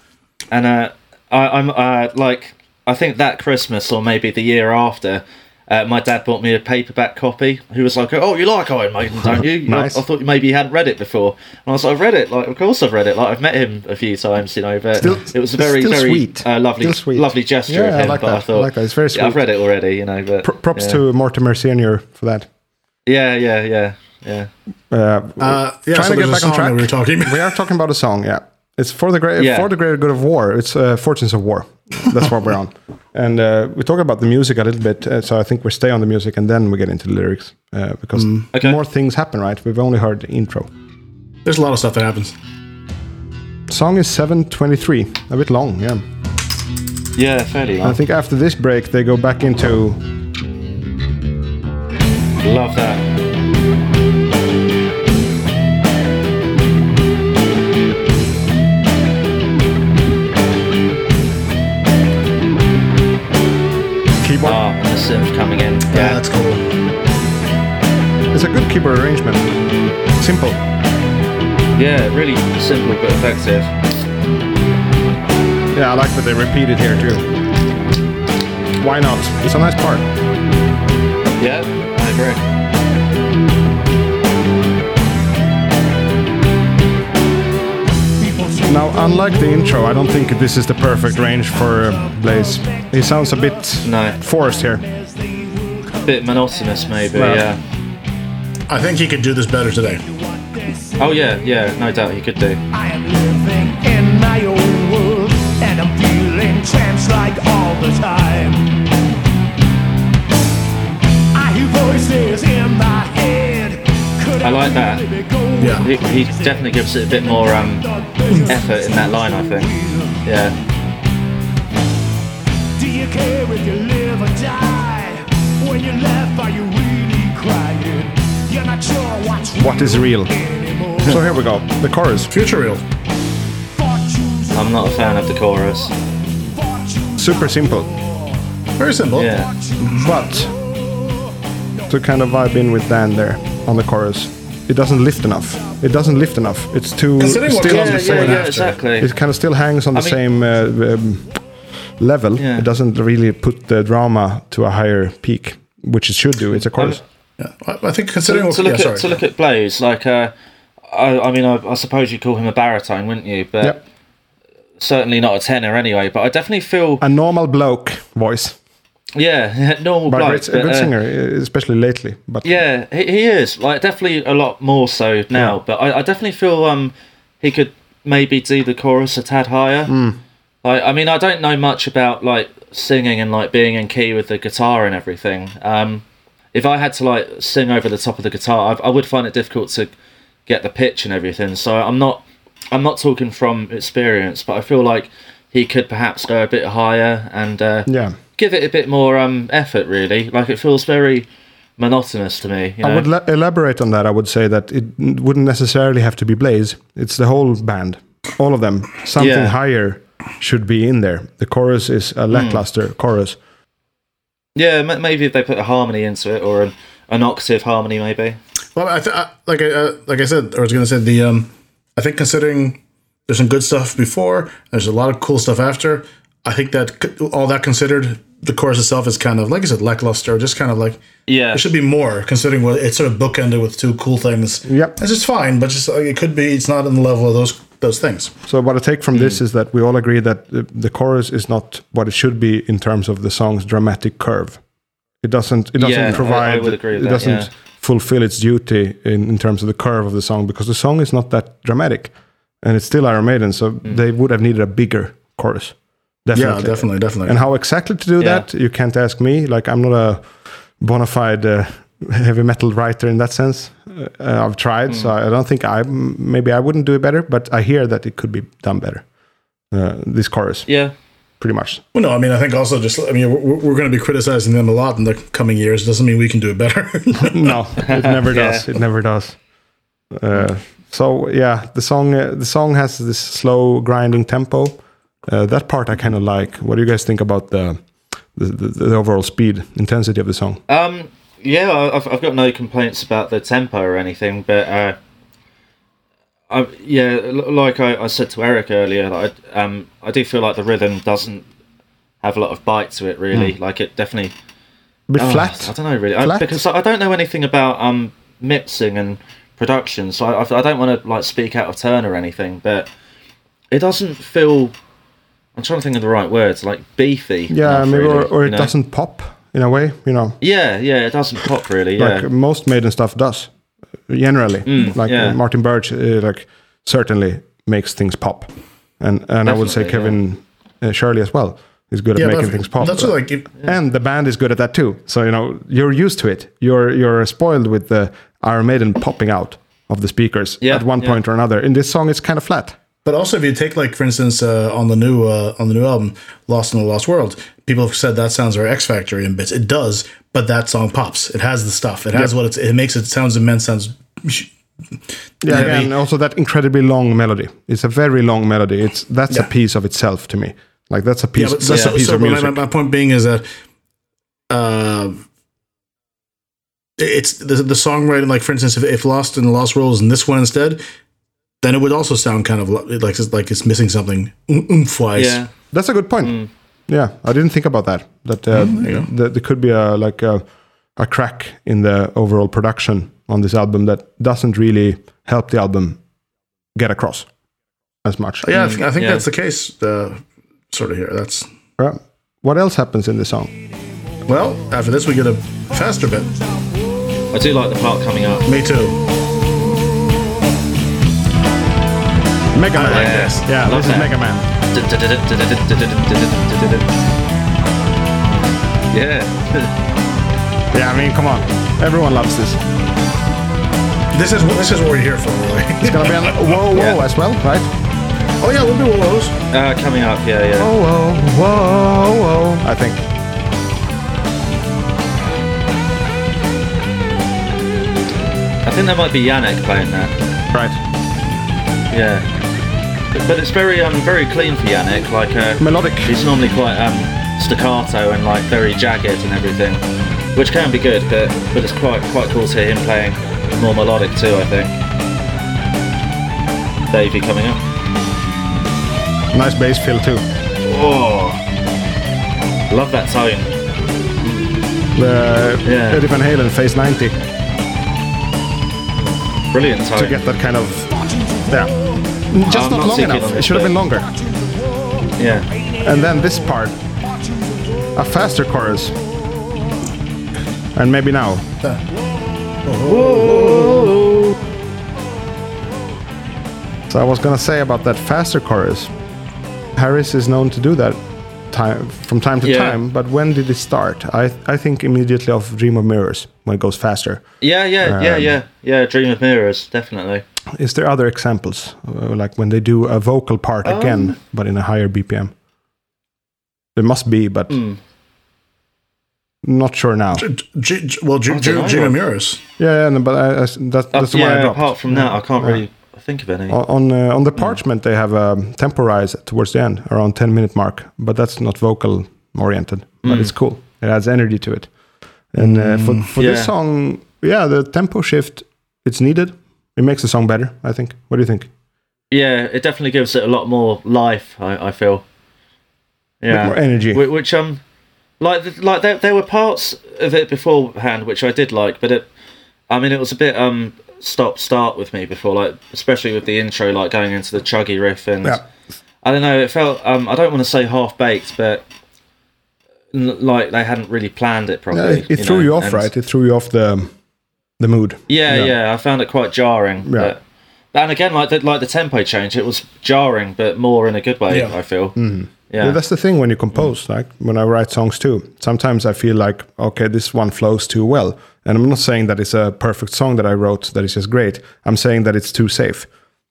And uh, I, I'm uh, like, I think that Christmas or maybe the year after, uh, my dad bought me a paperback copy. He was like, "Oh, you like Iron Maiden, don't you?" Nice. I, I thought maybe you hadn't read it before, and I was like, "I've read it. Like, of course I've read it. Like, I've met him a few times, you know." But Still- it was a very, very sweet. Uh, lovely, sweet. lovely gesture Yeah, of I him. like but that. I I thought, like that. It's very Yeah, I've read it already, you know. But Pr- props yeah. to Mortimer Senior for that. yeah, yeah, yeah, yeah. Uh, Uh, yeah, trying so to get back on track. we were talking we are talking about a song. Yeah, it's for the great Yeah. for the greater good of war. It's uh, Fortunes of War. That's what we're on. And uh, we talk about the music a little bit. Uh, so I think we stay on the music and then we get into the lyrics uh, because Okay. more things happen. Right? We've only heard the intro. There's a lot of stuff that happens. Song is 723, a bit long, yeah. Yeah, fairly I think after this break, they go back into. Love that. Keyboard. Ah, and the synth coming in. Yeah, Yeah, that's cool. It's a good keyboard arrangement. Simple. yeah, really simple but effective. Yeah, I like that they repeat it here too. Why not? It's a nice part. Yeah, I agree. Now, unlike the intro, I don't think this is the perfect range for uh, Blaze. He sounds a bit No, forced here. A bit monotonous maybe. Well. Yeah. I think he could do this better today. Oh yeah, yeah, no doubt he could do. I am living in my own world, and I'm feeling trance like all the time. I hear voices in my head. Could I like that. really be going Yeah. He, he definitely gives it a bit more um, effort in that line, I think. Yeah. Do you care if you live or die? When you left, are you really crying? You're not sure what's What is real? So here we go. The chorus. Future real. I'm not a fan of the chorus. Super simple. Very simple. Yeah. But to kind of vibe in with Dan there on the chorus. It doesn't lift enough. It doesn't lift enough. It's too Considering what still on the before yeah, same. and yeah, after. exactly. It kind of still hangs on the I mean- same uh, um, level. Yeah. It doesn't really put the drama to a higher peak, which it should do. It's a chorus. Yeah. I I think considering to, what, to look yeah, at sorry. to look at Blaze, like uh, I, I mean, I, I suppose you'd call him a baritone, wouldn't you? But Yep. certainly not a tenor anyway. But I definitely feel, a normal bloke voice, yeah, normal but bloke. a good uh, singer, especially lately. But Yeah, he, he is like definitely a lot more so now. But I, I definitely feel um he could maybe do the chorus a tad higher. Like I mean, I don't know much about like singing and like being in key with the guitar and everything. Um, if I had to like sing over the top of the guitar, I, I would find it difficult to get the pitch and everything. So I'm not I'm not talking from experience, but I feel like he could perhaps go a bit higher and uh, yeah, give it a bit more um effort. Really, like it feels very monotonous to me. You know? I would la- elaborate on that. I would say that it wouldn't necessarily have to be Blaze. It's the whole band, all of them. Something Yeah. higher should be in there. The chorus is Hmm. a lackluster chorus. Yeah, ma- maybe if they put a harmony into it or an, an octave harmony, maybe. Well, I, th- I like I uh, like I said, or I was gonna say the um, I think considering there's some good stuff before, there's a lot of cool stuff after. I think that all that considered, the chorus itself is kind of like I said, lackluster. Just kind of like Yeah, it should be more considering what it's sort of bookended with two cool things. Yep. it's just fine, but just like, it could be it's not on the level of those those things. So what I take from Hmm. this is that we all agree that the, the chorus is not what it should be in terms of the song's dramatic curve. It doesn't. It doesn't Yeah, I- I would agree with it that, doesn't yeah. fulfill its duty in, in terms of the curve of the song because the song is not that dramatic, and it's still Iron Maiden. So Hmm. they would have needed a bigger chorus. Definitely. Yeah, definitely, definitely. And how exactly to do Yeah. that, you can't ask me. Like I'm not a bona fide uh, heavy metal writer in that sense. Uh, I've tried, so Hmm. I don't think I maybe I wouldn't do it better. But I hear that it could be done better. Uh, this chorus, yeah, pretty much. well, no, I mean I think also just I mean we're, we're going to be criticizing them a lot in the coming years. Doesn't mean we can do it better. no, it never Yeah. does. It never does. Uh, so yeah, the song uh, the song has this slow grinding tempo. Uh, that part I kind of like. What do you guys think about the the, the the overall speed intensity of the song? um, yeah. I've I've got no complaints about the tempo or anything, but uh, I yeah, like I, I said to Eric earlier, I, um, I do feel like the rhythm doesn't have a lot of bite to it. Really, like it definitely. A bit Oh, flat. I don't know really I, because I don't know anything about um mixing and production, so I, I don't want to like speak out of turn or anything, but it doesn't feel. I'm trying to think of the right words, like beefy. Yeah, maybe or, really, or you it know? doesn't pop in a way. You know, Yeah, yeah, it doesn't pop really. Yeah, like most Maiden stuff does. Generally, like Mm, yeah. uh, Martin Birch, uh, like certainly makes things pop, and and I would say Definitely, Kevin uh, Shirley as well is good at making things pop. That's what, like if, and the band is good at that too. So you know you're used to it. You're you're spoiled with the Iron Maiden popping out of the speakers Yeah, at one yeah. point or another. In this song, it's kind of flat. But also, if you take like for instance uh, on the new uh, on the new album, "Lost in the Lost World," people have said that sounds very X Factory in bits. It does, but that song pops. It has the stuff. It has what it's. It makes it sounds immense. Sounds. Yeah, Heavy. and also that incredibly long melody. It's a very long melody. It's that's a piece of itself to me. Like that's a piece. Yeah, that's so, a piece so of but my, my point being is that uh, it's the, the songwriting. Like for instance, if, if "Lost in the Lost World" is in this one instead, then it would also sound kind of like it's, like it's missing something oomph wise. yeah, That's a good point. Yeah, I didn't think about that. That uh, Mm, there that there could be a like a, a crack in the overall production on this album that doesn't really help the album get across as much. Yeah, I think, I think yeah. that's the case. Uh, sort of here. That's Uh, what else happens in the song? well. After this, we get a faster bit. I do like the part coming up. Me too. Mega Man. Yes. Yeah, Love this is that. Mega Man. Yeah, Yeah, I mean, come on. Everyone loves this. This is what this is what we're here for, really. It's gonna be on Whoa Whoa Yeah. as well, right? oh yeah, we'll do all those. uh, coming up. Yeah, yeah. Whoa Whoa Whoa Whoa. I think. I think that might be Yannick playing that. Right. Yeah, but, it's very um very clean for Yannick. Like uh, Melodic. he's normally quite um staccato and like very jagged and everything, which can be good, but but it's quite quite cool to hear him playing more melodic too. I think. Davey coming up. Nice bass fill too. Oh, love that tone. The Yeah. Eddie Van Halen Phase 90 Brilliant tone. to get that kind of yeah. Just not, not long enough. on It should have been longer. Yeah. And then this part, a faster chorus. And maybe now. So I was gonna say about that faster chorus. Harris is known to do that time from time to Yeah. time, but when did it start? I I think immediately of Dream of Mirrors when it goes faster. Yeah, yeah, yeah, Um, yeah, yeah. Dream of Mirrors, definitely. Is there other examples, uh, like when they do a vocal part again, Um, but in a higher BPM? There must be, but Hmm. not sure now. G- G- G- well, G- I G- don't know. Mirrors. Yeah, yeah, no, but I, I, that, Uh, that's why I dropped. apart from that, I can't really think of any. On on, uh, on the Hmm. parchment, they have a tempo rise towards the end, around ten minute mark, but that's not vocal oriented. Hmm. But it's cool. It adds energy to it. And uh, for for Yeah. this song, yeah, the tempo shift it's needed. It makes the song better. I think. What do you think? Yeah, it definitely gives it a lot more life. I, I feel. Yeah, more energy. Whi- Which um, like like there, there were parts of it beforehand which I did like, but it, I mean, it was a bit um stop start with me before, like especially with the intro, like going into the chuggy riff and Yeah. I don't know. It felt um I don't want to say half baked, but like they hadn't really planned it Yeah, properly. it, it threw know, you off, right? It threw you off the the mood. Yeah, Yeah. yeah, I found it quite jarring. Yeah. But, and again, like the like the tempo change, it was jarring, but more in a good way. Yeah. I feel. Yeah, Yeah. that's the thing when you compose. Like when I write songs too, sometimes I feel like okay, this one flows too well, and I'm not saying that it's a perfect song that I wrote that is just great. I'm saying that it's too safe.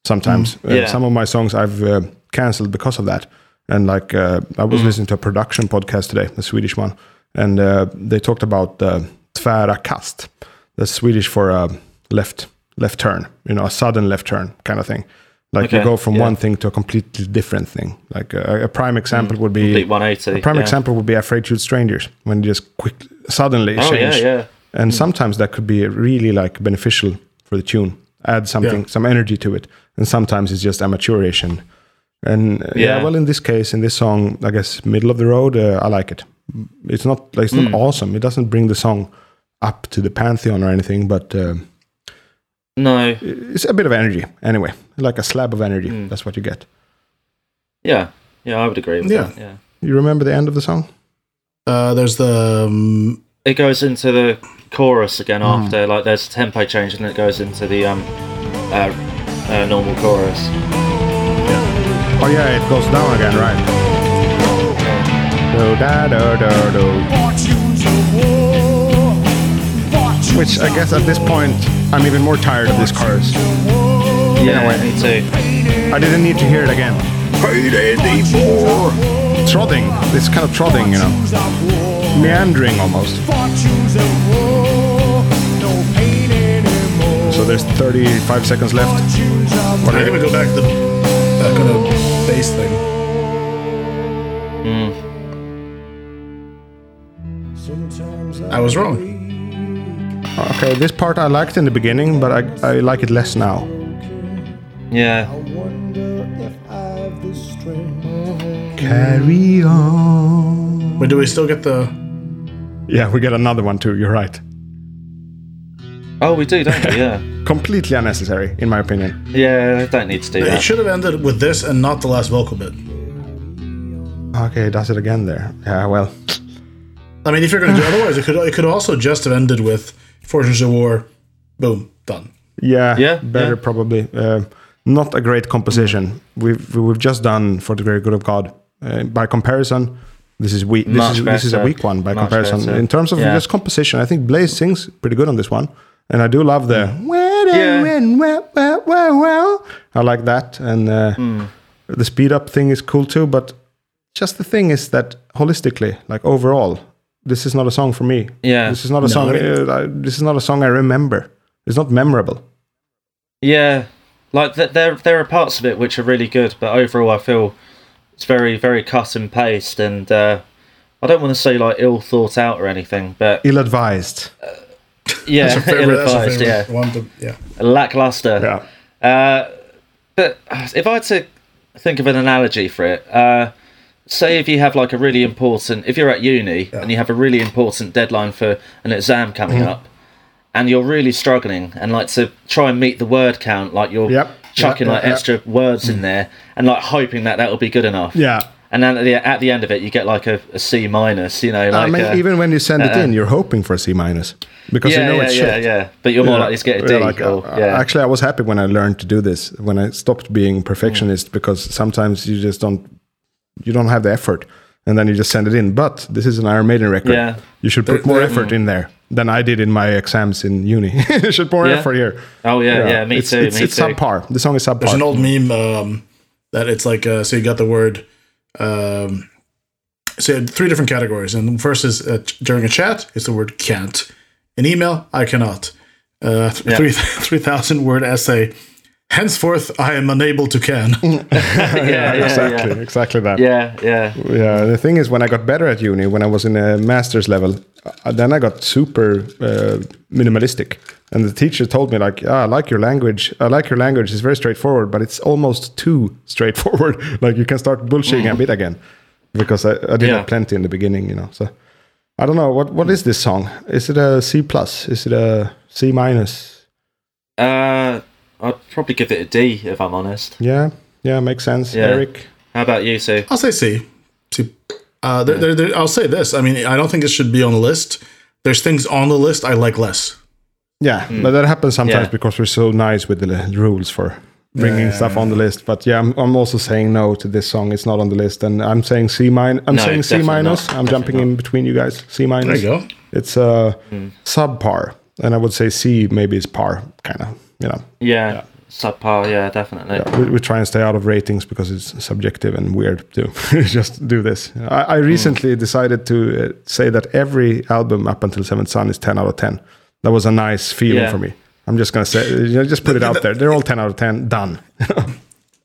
Sometimes Uh, Yeah. some of my songs I've uh, cancelled because of that. And like uh, I was listening to a production podcast today, a Swedish one, and uh, they talked about uh, tvära kast. That's Swedish for a left left turn, you know, a sudden left turn kind of thing. Like you go from yeah. one thing to a completely different thing. Like a, a prime example would be Complete 180. a prime yeah. example would be Afraid to Shoot Strangers when you just quick suddenly Oh yeah, change. yeah. And sometimes that could be really like beneficial for the tune. Add something, Yeah. some energy to it. And sometimes it's just amateuration. And uh, yeah. Yeah. well, in this case, in this song, I guess middle of the road, uh, I like it. It's not like it's not Hmm. awesome. It doesn't bring the song up to the pantheon or anything, but uh, No, it's a bit of energy anyway, like a slab of energy. Hmm. That's what you get. yeah, yeah, I would agree with Yeah. that. Yeah. You remember the end of the song? Uh, there's the um, It goes into the chorus again Hmm. after, like, there's a tempo change, and it goes into the um, uh, uh, normal chorus. Yeah. Oh yeah, it goes down again, right? Do, da, do, do, do. Which I guess at this point, I'm even more tired of this chorus. Yeah, way. me too. I didn't need to hear it again. Trodding. It's kind of trodding, you know. Meandering almost. Fortunes of war. No pain anymore. So there's 35 seconds left. Fortunes of I'm gonna go back to the that kind of bass thing. Hmm. I was wrong. Okay, this part I liked in the beginning, but I, I like it less now. Yeah. I wonder if I have this trim. Carry on. But do we still get the? Yeah, we get another one too, you're right. Oh, we do, don't we? Yeah. Completely unnecessary, in my opinion. Yeah, they don't need to do It that. should have ended with this and not the last vocal bit. Okay, does it again there. Yeah, well. I mean, if you're gonna do otherwise, it could it could also just have ended with Fortunes of War. Boom, done. Yeah, Yeah, better yeah. probably. Uh, not a great composition. We've we've just done for the great good of God. Uh, by comparison, this is weak. This Much is this is a weak one by Much comparison. better. In terms of Yeah. just composition, I think Blaze sings pretty good on this one, and I do love the. Yeah. Well, well, well, well. I like that, and uh, Hmm. the speed up thing is cool too. But just the thing is that holistically, like overall, this is not a song for me. Yeah. This is not a No, song. I uh, I- this is not a song I remember. It's not memorable. Yeah, like th- there there are parts of it which are really good, but overall I feel it's very very cut and paste, and uh, I don't want to say like ill thought out or anything, but Ill advised. yeah, That's your favorite, that's your ill-advised, yeah, one to, yeah. lackluster. Yeah. Uh, but if I had to think of an analogy for it, uh, say if you have like a really important, if you're at uni and you have a really important deadline for an exam coming Mm-hmm. up, and you're really struggling, and like to try and meet the word count, like you're Yep. chucking Yep, like yep, yep. extra words in there, and like hoping that that will be good enough. Yeah. And then at the, at the end of it, you get like a, a C minus. You know, like I mean, uh, even when you send it uh, in, you're hoping for a C minus because yeah, you know yeah, it's yeah, shit. yeah. But you're more Yeah. likely to get a D. Like, or, uh, yeah. Actually, I was happy when I learned to do this. When I stopped being perfectionist, because sometimes you just don't, you don't have the effort, and then you just send it in. But this is an Iron Maiden record. Yeah. You should put There- more there- effort in there than I did in my exams in uni. you should put more Yeah. effort here. oh yeah, yeah, me it's, too. It's, me it's too. subpar. The song is subpar. There's an old meme um, that it's like uh, so you got the word. Um, so you had three different categories, and the first is uh, during a chat, it's the word can't. In email, I cannot. Uh, th- Yeah. three three thousand word essay. Henceforth, I am unable to can. yeah, yeah, exactly, yeah. exactly that. Yeah, yeah. Yeah, the thing is, when I got better at uni, when I was in a master's level, uh, then I got super uh, minimalistic. And the teacher told me, like, ah, I like your language. I like your language. It's very straightforward, but it's almost too straightforward. like, you can start bullshitting a bit again. Because I, I did Yeah. have plenty in the beginning, you know. So I don't know. What What is this song? Is it a C plus? Is it a C minus? Uh, I'd probably give it a D if I'm honest. Yeah, yeah, makes sense. Yeah. Eric? How about you, Sue? I'll say C. C. Uh, there, there, there, I'll say this. I mean, I don't think it should be on the list. There's things on the list I like less. Yeah, but that happens sometimes Yeah. because we're so nice with the rules for bringing stuff on the list. But yeah, I'm, I'm also saying no to this song. It's not on the list, and I'm saying C minus. I'm No, saying C minus. not. I'm jumping in between you guys. C minus. There you go. It's uh, Hmm. subpar, and I would say C maybe is par, kind of. You know, Yeah, subpar. Yeah, definitely. we, we try and stay out of ratings because it's subjective and weird to just do this. I, I recently decided to uh, say that every album up until Seventh Son is 10 out of 10. That was a nice feeling Yeah. for me. I'm just gonna say, you know, just put it out there. They're all 10 out of 10. Done.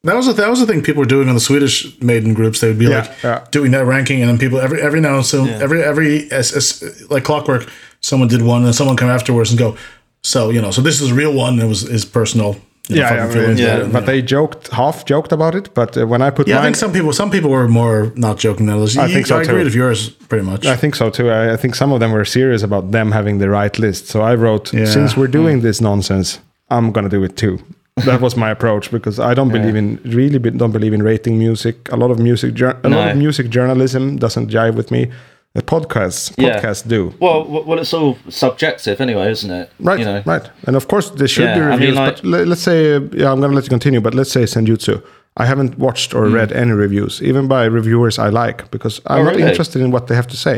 That was the that was the thing people were doing on the Swedish maiden groups. They would be Yeah, like yeah. doing that ranking, and then people every every now and so every every as, as, like clockwork, someone did one, and someone come afterwards and go, so you know, so this is a real one. It was his personal. You know, yeah, fucking yeah, feelings yeah, about it, But they joked, half joked about it. But uh, when I put yeah, I think some people some people were more not joking than others. I You- think so I agree too. with yours pretty much. I think so too. I, I think some of them were serious about them having the right list. So I wrote, Yeah. since we're doing this nonsense, I'm gonna do it too. That was my approach because I don't believe in really be, don't believe in rating music. A lot of music, jour- a lot of music journalism doesn't jive with me. The podcasts, Yeah. podcasts do. Well, well, it's all subjective anyway, isn't it? Right, You know. right, and of course there should Yeah, be I mean, reviews. like- but let's say, uh, yeah, I'm gonna let you continue. But let's say Senjutsu. I haven't watched or read any reviews, even by reviewers I like, because I'm Oh, not interested in what they have to say.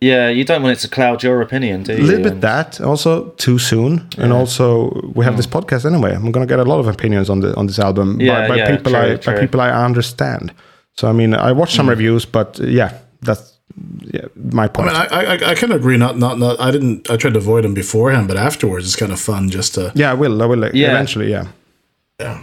Yeah, you don't want it to cloud your opinion, do you? A little bit And- that also too soon, and also we have this podcast anyway. I'm gonna get a lot of opinions on the on this album. Yeah, by, by yeah, people true, I by true. Hmm. people I understand. So I mean, I watched some reviews, but uh, yeah, that's yeah, my point. I mean, I, I, I kind of agree. Not, not, not. I didn't. I tried to avoid them beforehand, but afterwards, it's kind of fun just to. yeah, I will. I will Yeah. eventually. Yeah, Yeah.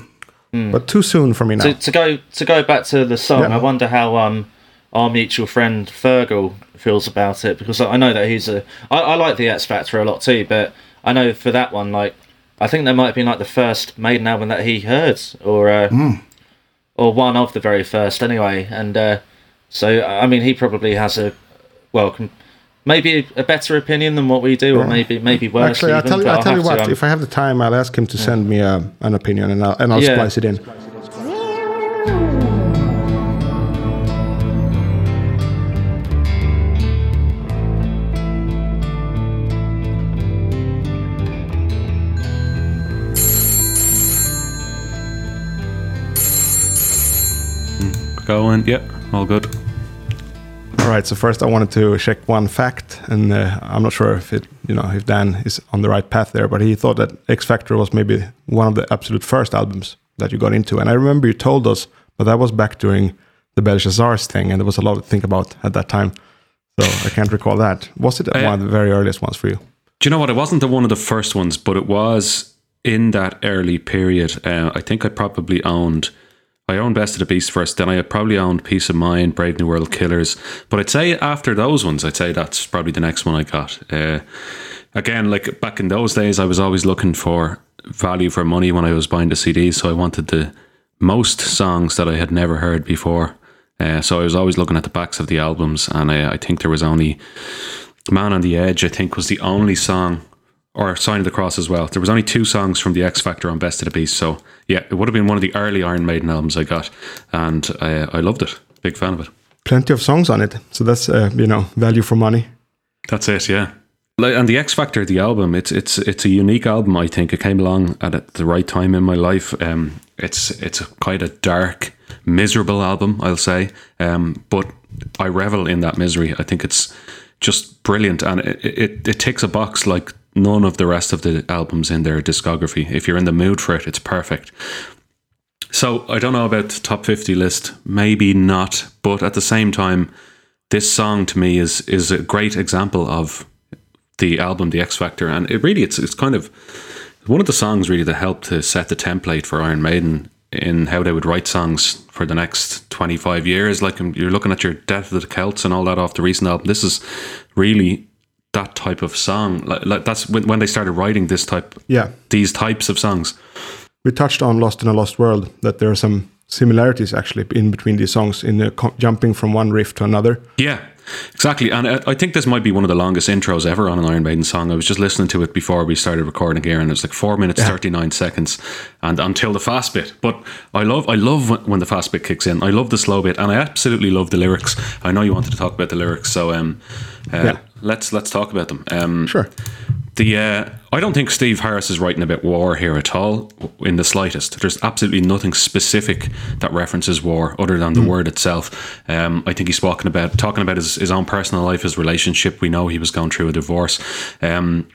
but too soon for me now. to, to go to go back to the song, Yeah. I wonder how um our mutual friend Fergal feels about it because I know that he's a I, I like the X Factor a lot too, but I know for that one like I think that might have been like the first Maiden album that he heard or uh, or one of the very first anyway, and uh, so I mean he probably has a well. Com- Maybe a better opinion than what we do, or maybe maybe worse. Actually, I'll tell you. but I'll tell you have to, what. um, if I have the time, I'll ask him to send me uh, an opinion, and I'll and I'll Yeah. splice it in. Going, yeah, all good. All right. So first, I wanted to check one fact, and uh, I'm not sure if it, you know, if Dan is on the right path there, but he thought that X Factor was maybe one of the absolute first albums that you got into, and I remember you told us, but that was back during the Belshazzars thing, and there was a lot to think about at that time. So I can't recall that. Was it Uh, one of the very earliest ones for you? Do you know what? It wasn't the one of the first ones, but it was in that early period. Uh, I think I probably owned I owned Best of the Beast first, then I probably owned Piece of Mind, Brave New World, Killers. But I'd say after those ones, I'd say that's probably the next one I got. Uh, again, like back in those days, I was always looking for value for money when I was buying the CDs. So I wanted the most songs that I had never heard before. Uh, so I was always looking at the backs of the albums, and I, I think there was only Man on the Edge. I think was the only song, or Sign of the Cross as well. There was only two songs from the X Factor on Best of the Beast. So yeah, it would have been one of the early Iron Maiden albums I got, and I, I loved it. Big fan of it. Plenty of songs on it, so that's uh, you know value for money. That's it, yeah. And the X Factor, the album, it's it's it's a unique album. I think it came along at the right time in my life. Um, it's it's a quite a dark, miserable album, I'll say. Um, but I revel in that misery. I think it's just brilliant, and it, it it ticks a box like none of the rest of the albums in their discography. If you're in the mood for it, it's perfect. So I don't know about the top fifty list, maybe not, but at the same time, this song to me is is a great example of the album, The X Factor, and it really it's it's kind of one of the songs really that helped to set the template for Iron Maiden in how they would write songs for the next 25 years. Like um, you're looking at your Death of the Celts and all that off the recent album. This is really that type of song. Like, like that's when, when they started writing this type, Yeah, these types of songs. we touched on Lost in a Lost World that there are some similarities actually in between these songs in the co- jumping from one riff to another. Yeah, exactly. And I, I think this might be one of the longest intros ever on an Iron Maiden song. I was just listening to it before we started recording here, and it's like four minutes thirty nine seconds, and until the fast bit. But I love, I love when, when the fast bit kicks in. I love the slow bit, and I absolutely love the lyrics. I know you wanted to talk about the lyrics, so um, uh, Yeah. Let's let's talk about them. Um, Sure. the uh, I don't think Steve Harris is writing about war here at all, in the slightest. There's absolutely nothing specific that references war other than the word itself. Um, I think he's talking about talking about his, his own personal life, his relationship. We know he was going through a divorce. Um,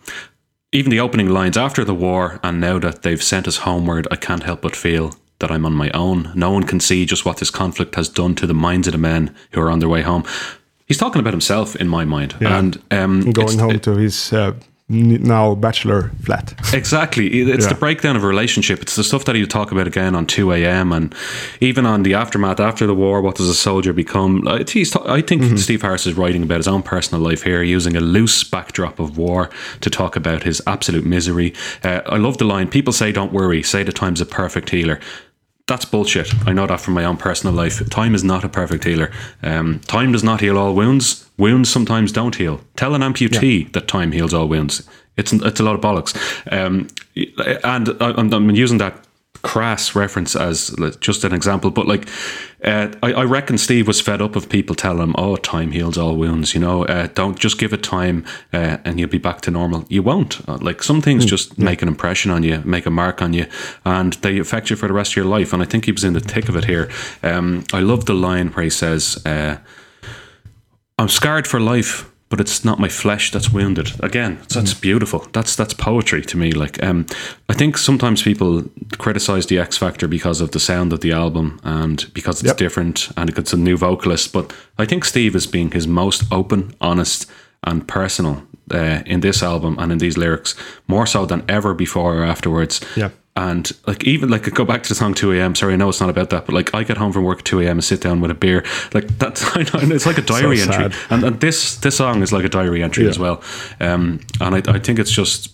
even the opening lines after the war, and now that they've sent us homeward, I can't help but feel that I'm on my own. No one can see just what this conflict has done to the minds of the men who are on their way home. He's talking about himself, in my mind, Yeah. and um, Going home to his uh, now bachelor flat. Exactly. It's Yeah. the breakdown of a relationship. It's the stuff that he'll talk about again on 2 a.m. and even on the aftermath after the war. What does a soldier become? He's ta- I think Steve Harris is writing about his own personal life here, using a loose backdrop of war to talk about his absolute misery. Uh, I love the line People say, don't worry, say the time's a perfect healer. That's bullshit. I know that from my own personal life. Time is not a perfect healer. Um, time does not heal all wounds. Wounds sometimes don't heal. Tell an amputee that time heals all wounds. It's it's a lot of bollocks. Um, and I- I'm, I'm using that crass reference as just an example, but like uh, I, I reckon Steve was fed up of people telling him, "Oh, time heals all wounds." You know, uh, don't just give it time uh, and you'll be back to normal. You won't. Uh, Like some things just make an impression on you, make a mark on you, and they affect you for the rest of your life. And I think he was in the thick of it here. Um, I love the line where he says. Uh, I'm scarred for life, but it's not my flesh that's wounded. Again, that's beautiful. That's that's poetry to me. Like, um, I think sometimes people criticize the X Factor because of the sound of the album and because it's Yep. different and it's a new vocalist. But I think Steve is being his most open, honest, and personal uh, in this album and in these lyrics, more so than ever before or afterwards. Yeah. And like even like I go back to the song two a.m. Sorry, I know it's not about that, but like I get home from work at two a.m. and sit down with a beer. Like that's I know it's like a diary So entry, and, and this this song is like a diary entry as well. Um, and I, I think it's just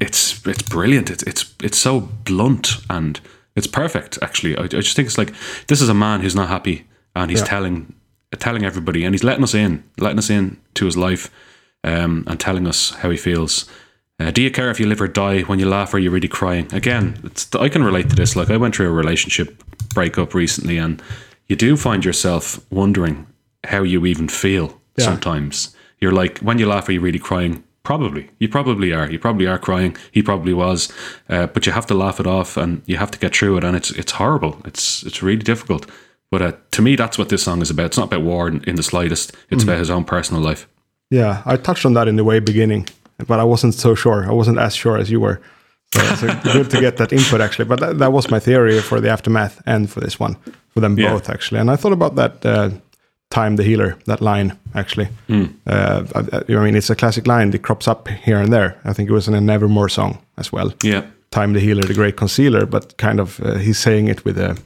it's it's brilliant. It's it's it's so blunt and it's perfect. Actually, I, I just think it's like this is a man who's not happy and he's Yeah. telling telling everybody and he's letting us in, letting us in to his life, um, and telling us how he feels. Uh, do you care if you live or die? When you laugh, are you really crying? Again, it's, I can relate to this. Like I went through a relationship breakup recently, and you do find yourself wondering how you even feel. Yeah. Sometimes you're like, when you laugh, are you really crying? Probably. You probably are. You probably are crying. He probably was. Uh, but you have to laugh it off, and you have to get through it. And it's it's horrible. It's it's really difficult. But uh, to me, that's what this song is about. It's not about war in, in the slightest. It's about his own personal life. Yeah, I touched on that in the way beginning, but I wasn't so sure. I wasn't as sure as you were. So it's uh, good to get that input actually. But that, that was my theory for the aftermath and for this one, for them Yeah. both actually. And I thought about that uh, time the healer, that line actually. Uh, I, I mean, it's a classic line. It crops up here and there. I think it was in a Nevermore song as well. Yeah. Time the healer, the great concealer, but kind of uh, he's saying it with a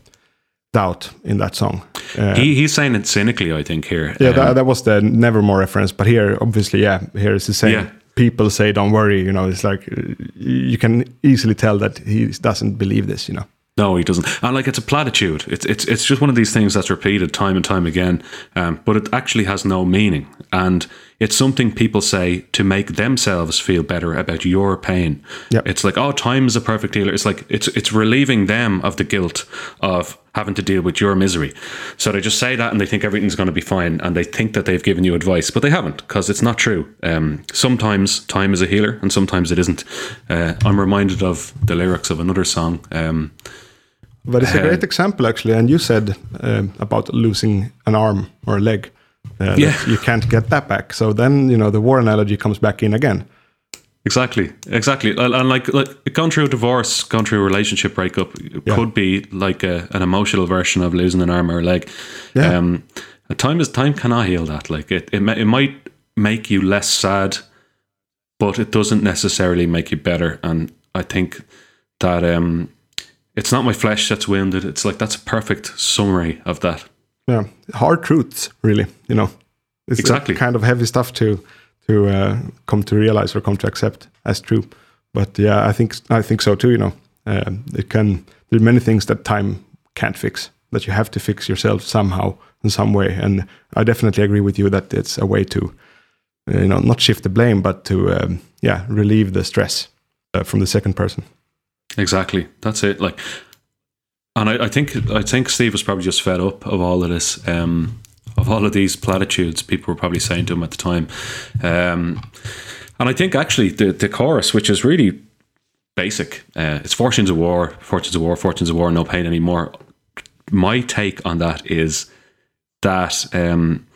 doubt in that song. Uh, He, he's saying it cynically, I think, here. yeah, Um, that, that was the Nevermore reference, but here, obviously, yeah, here is the same. Yeah. People say, "Don't worry," you know. It's like uh, you can easily tell that he doesn't believe this, you know. No, he doesn't. And like it's a platitude. It's it's it's just one of these things that's repeated time and time again. Um, but it actually has no meaning, and it's something people say to make themselves feel better about your pain. Yep. It's like, oh, time is a perfect healer. It's like it's it's relieving them of the guilt of having to deal with your misery. So they just say that and they think everything's going to be fine, and they think that they've given you advice, but they haven't because it's not true. Um, sometimes time is a healer, and sometimes it isn't. Uh, I'm reminded of the lyrics of another song. Um, But it's a Uh, great example, actually. And you said um, about losing an arm or a leg. Uh, Yeah. you can't get that back. So then, you know, the war analogy comes back in again. Exactly, exactly, and, like, like going through a divorce, going through a relationship breakup Yeah. could be like a, an emotional version of losing an arm or a leg. Yeah. Um, time is time cannot heal that. Like it, it, it might make you less sad, but it doesn't necessarily make you better. And I think that um, it's not my flesh that's wounded. It's like that's a perfect summary of that. Yeah, hard truths, really. You know, it's Exactly. kind of heavy stuff to to uh, come to realize or come to accept as true. But yeah, I think I think so too. You know, um, it can. There are many things that time can't fix. That you have to fix yourself somehow in some way. And I definitely agree with you that it's a way to, uh, you know, not shift the blame, but to um, yeah relieve the stress uh, from the second person. Exactly. That's it. Like, and I, I think I think Steve was probably just fed up of all of this, um, of all of these platitudes people were probably saying to him at the time. Um, and I think actually the the chorus, which is really basic, uh, it's fortunes of war, fortunes of war, fortunes of war, no pain anymore. My take on that is that um,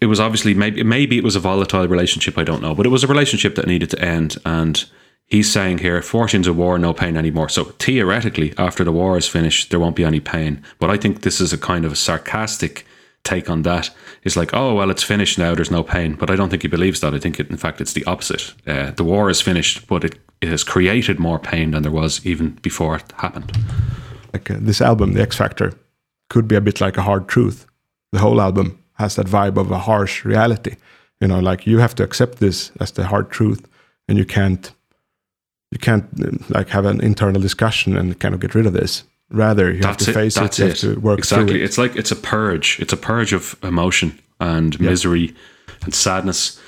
it was obviously maybe maybe it was a volatile relationship. I don't know, but it was a relationship that needed to end. And he's saying here, fortunes of war, no pain anymore. So theoretically, after the war is finished, there won't be any pain. But I think this is a kind of a sarcastic take on that. It's like, oh well, it's finished now. There's no pain. But I don't think he believes that. I think it, in fact it's the opposite. Uh, the war is finished, but it, it has created more pain than there was even before it happened. like uh, this album, The X Factor, could be a bit like a hard truth. The whole album has that vibe of a harsh reality. You know, like you have to accept this as the hard truth, and you can't, you can't like have an internal discussion and kind of get rid of this. Rather, you have That's to it. face That's it. You it. have to work exactly. through it. It's like it's a purge. It's a purge of emotion and misery and sadness,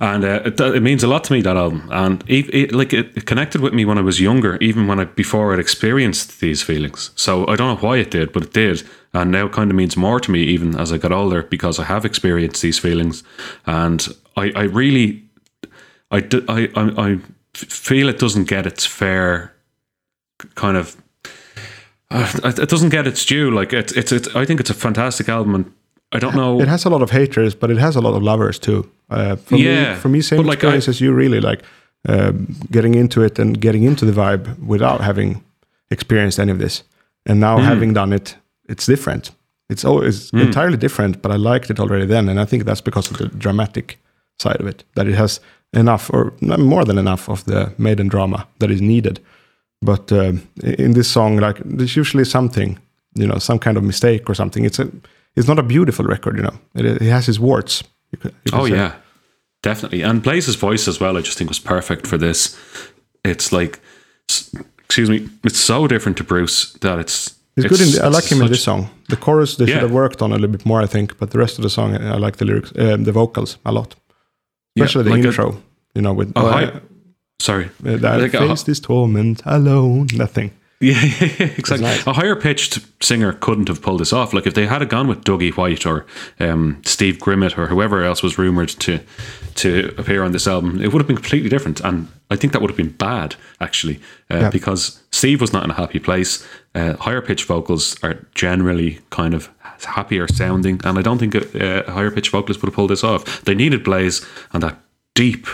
and uh, it, it means a lot to me that album. And it, like it, connected with me when I was younger, even when I before I'd experienced these feelings. So I don't know why it did, but it did, and now kind of means more to me even as I got older because I have experienced these feelings, and I, I really, I, do- I, I, I feel it doesn't get its fair kind of uh, it doesn't get its due. Like it's, it's, it's, I think it's a fantastic album, and I don't know. It has a lot of haters, but it has a lot of lovers too. Uh, for Yeah, me, for me, same but like I- experience as you. Really like um getting into it and getting into the vibe without having experienced any of this, and now Hmm. having done it, it's different. It's always entirely different, but I liked it already then, and I think that's because of the dramatic side of it. That it has enough, or more than enough, of the maiden drama that is needed. But um, in this song, like there's usually something, you know, some kind of mistake or something. It's a, it's not a beautiful record, you know. It, it has its warts. you could- you could oh say. yeah, definitely. And Blaze's voice as well. I just think was perfect for this. It's like, excuse me, it's so different to Bruce that it's. It's good in. The, I like him in this song. The chorus they Yeah. should have worked on a little bit more, I think. But the rest of the song, I like the lyrics, uh, the vocals a lot, Yeah, especially like the a- intro. you know, with Oh, uh, Sorry. that like a- face this torment alone. Nothing. thing. Yeah, exactly. nice. A higher pitched singer couldn't have pulled this off. Like if they had gone with Dougie White or um, Steve Grimmett or whoever else was rumored to to appear on this album, it would have been completely different. And I think that would have been bad actually, uh, Yeah. because Steve was not in a happy place. Uh, higher pitched vocals are generally kind of happier sounding, and I don't think a, a higher pitched vocalist would have pulled this off. They needed Blaze and that deep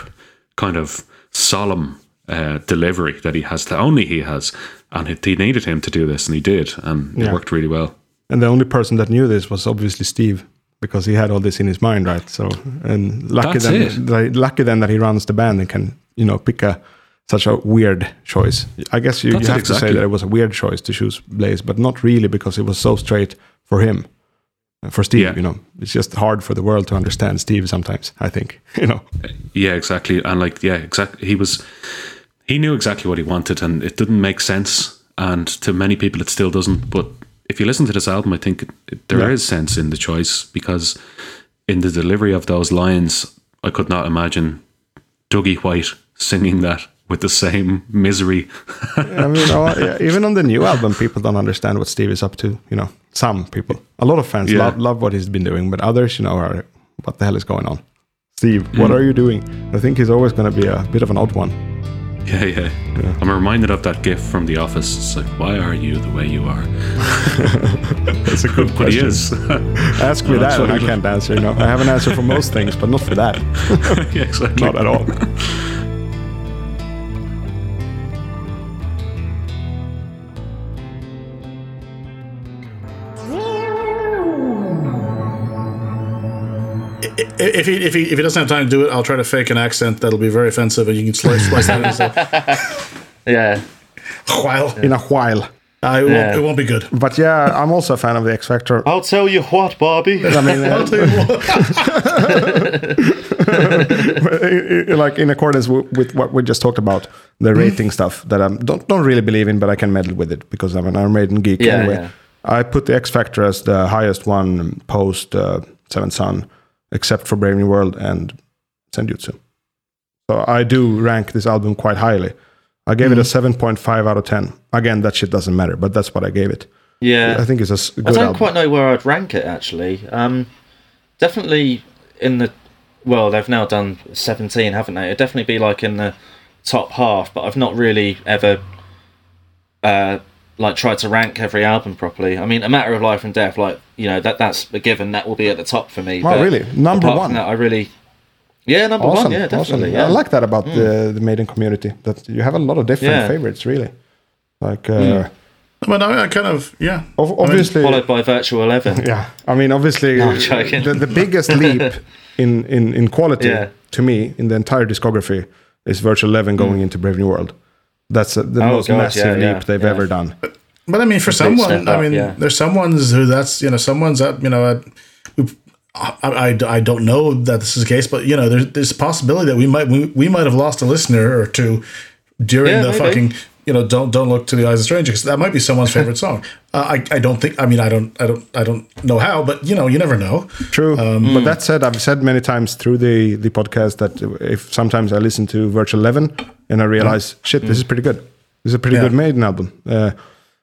kind of solemn uh, delivery that he has that only he has and it, he needed him to do this and he did and it worked really well And the only person that knew this was obviously Steve, because he had all this in his mind, right? So, and lucky That's then, it. lucky then that he runs the band and can, you know, pick a such a weird choice. I guess you, you have it, to say that it was a weird choice to choose Blaze, but not really because it was so straight for him, for Steve. Yeah. You know, it's just hard for the world to understand Steve sometimes. I think you know. Yeah, exactly. And like, yeah, exactly. He was, he knew exactly what he wanted, and it didn't make sense. And to many people, it still doesn't. But if you listen to this album, I think it, it, there is Yeah. sense in the choice because in the delivery of those lines, I could not imagine Dougie White singing that with the same misery. I mean, yeah, even on the new album, people don't understand what Steve is up to. You know, some people, a lot of fans Yeah. love, love what he's been doing, but others, you know, are what the hell is going on? Steve, what mm. are you doing? I think he's always going to be a bit of an odd one. yeah, yeah, I'm reminded of that gif from The Office. It's like, why are you the way you are? That's a good But he is. Ask me that, and I can't answer. You know, I have an answer for most things, but not for that. yeah, exactly. Not at all. If he if he if he doesn't have time to do it, I'll try to fake an accent that'll be very offensive, and you can slice, slice that in. Yeah. While In a while. uh, it, Yeah. won't, it won't be good. But yeah, I'm also a fan of the X Factor. I'll tell you what, Bobby. I mean, uh, I'll tell you what. like in accordance w- with what we just talked about, the rating stuff that I don't don't really believe in, but I can meddle with it because I'm an Iron Maiden geek Yeah, anyway. yeah. I put the X Factor as the highest one post uh, Seventh Son, except for Brave New World and Send Senjutsu. So I do rank this album quite highly. I gave it a 7.5 out of 10. Again, that shit doesn't matter, but that's what I gave it. Yeah. I think it's a good I don't album. quite know where I'd rank it actually. Um, definitely in the well, they've now done seventeen, haven't they? It'd definitely be like in the top half, but I've not really ever uh, like tried to rank every album properly. I mean, a matter of life and death, like you know that that's a given. That will be at the top for me. Oh, but really? Number one? That, I really. Yeah, number awesome. one. Yeah, definitely. awesome. Yeah. I like that about the, mm. the Maiden community. That you have a lot of different Yeah. favorites, really. Like, mm. uh, But I, mean I kind of yeah. ob- obviously, Followed by Virtual Eleven. yeah. I mean, obviously, No, joking. the, the biggest leap in, in, in quality Yeah. to me in the entire discography is Virtual Eleven going mm. into Brave New World. That's uh, the. Oh, most God, massive yeah, leap yeah, they've yeah. ever done. But I mean, for big someone, step I mean, yeah. there's someone's who that's you know someone's up you know at, I, I, I don't know that this is the case, but you know there's there's a possibility that we might we, we might have lost a listener or two during Yeah, the maybe. fucking you know don't don't look to the eyes of strangers. That might be someone's favorite song. Uh, I I don't think I mean I don't I don't I don't know how, but you know you never know. True. Um, but that said, I've said many times through the, the podcast that if sometimes I listen to Virtual Eleven and I realize, shit, this is pretty good. This is a pretty Yeah. good Maiden album. Uh,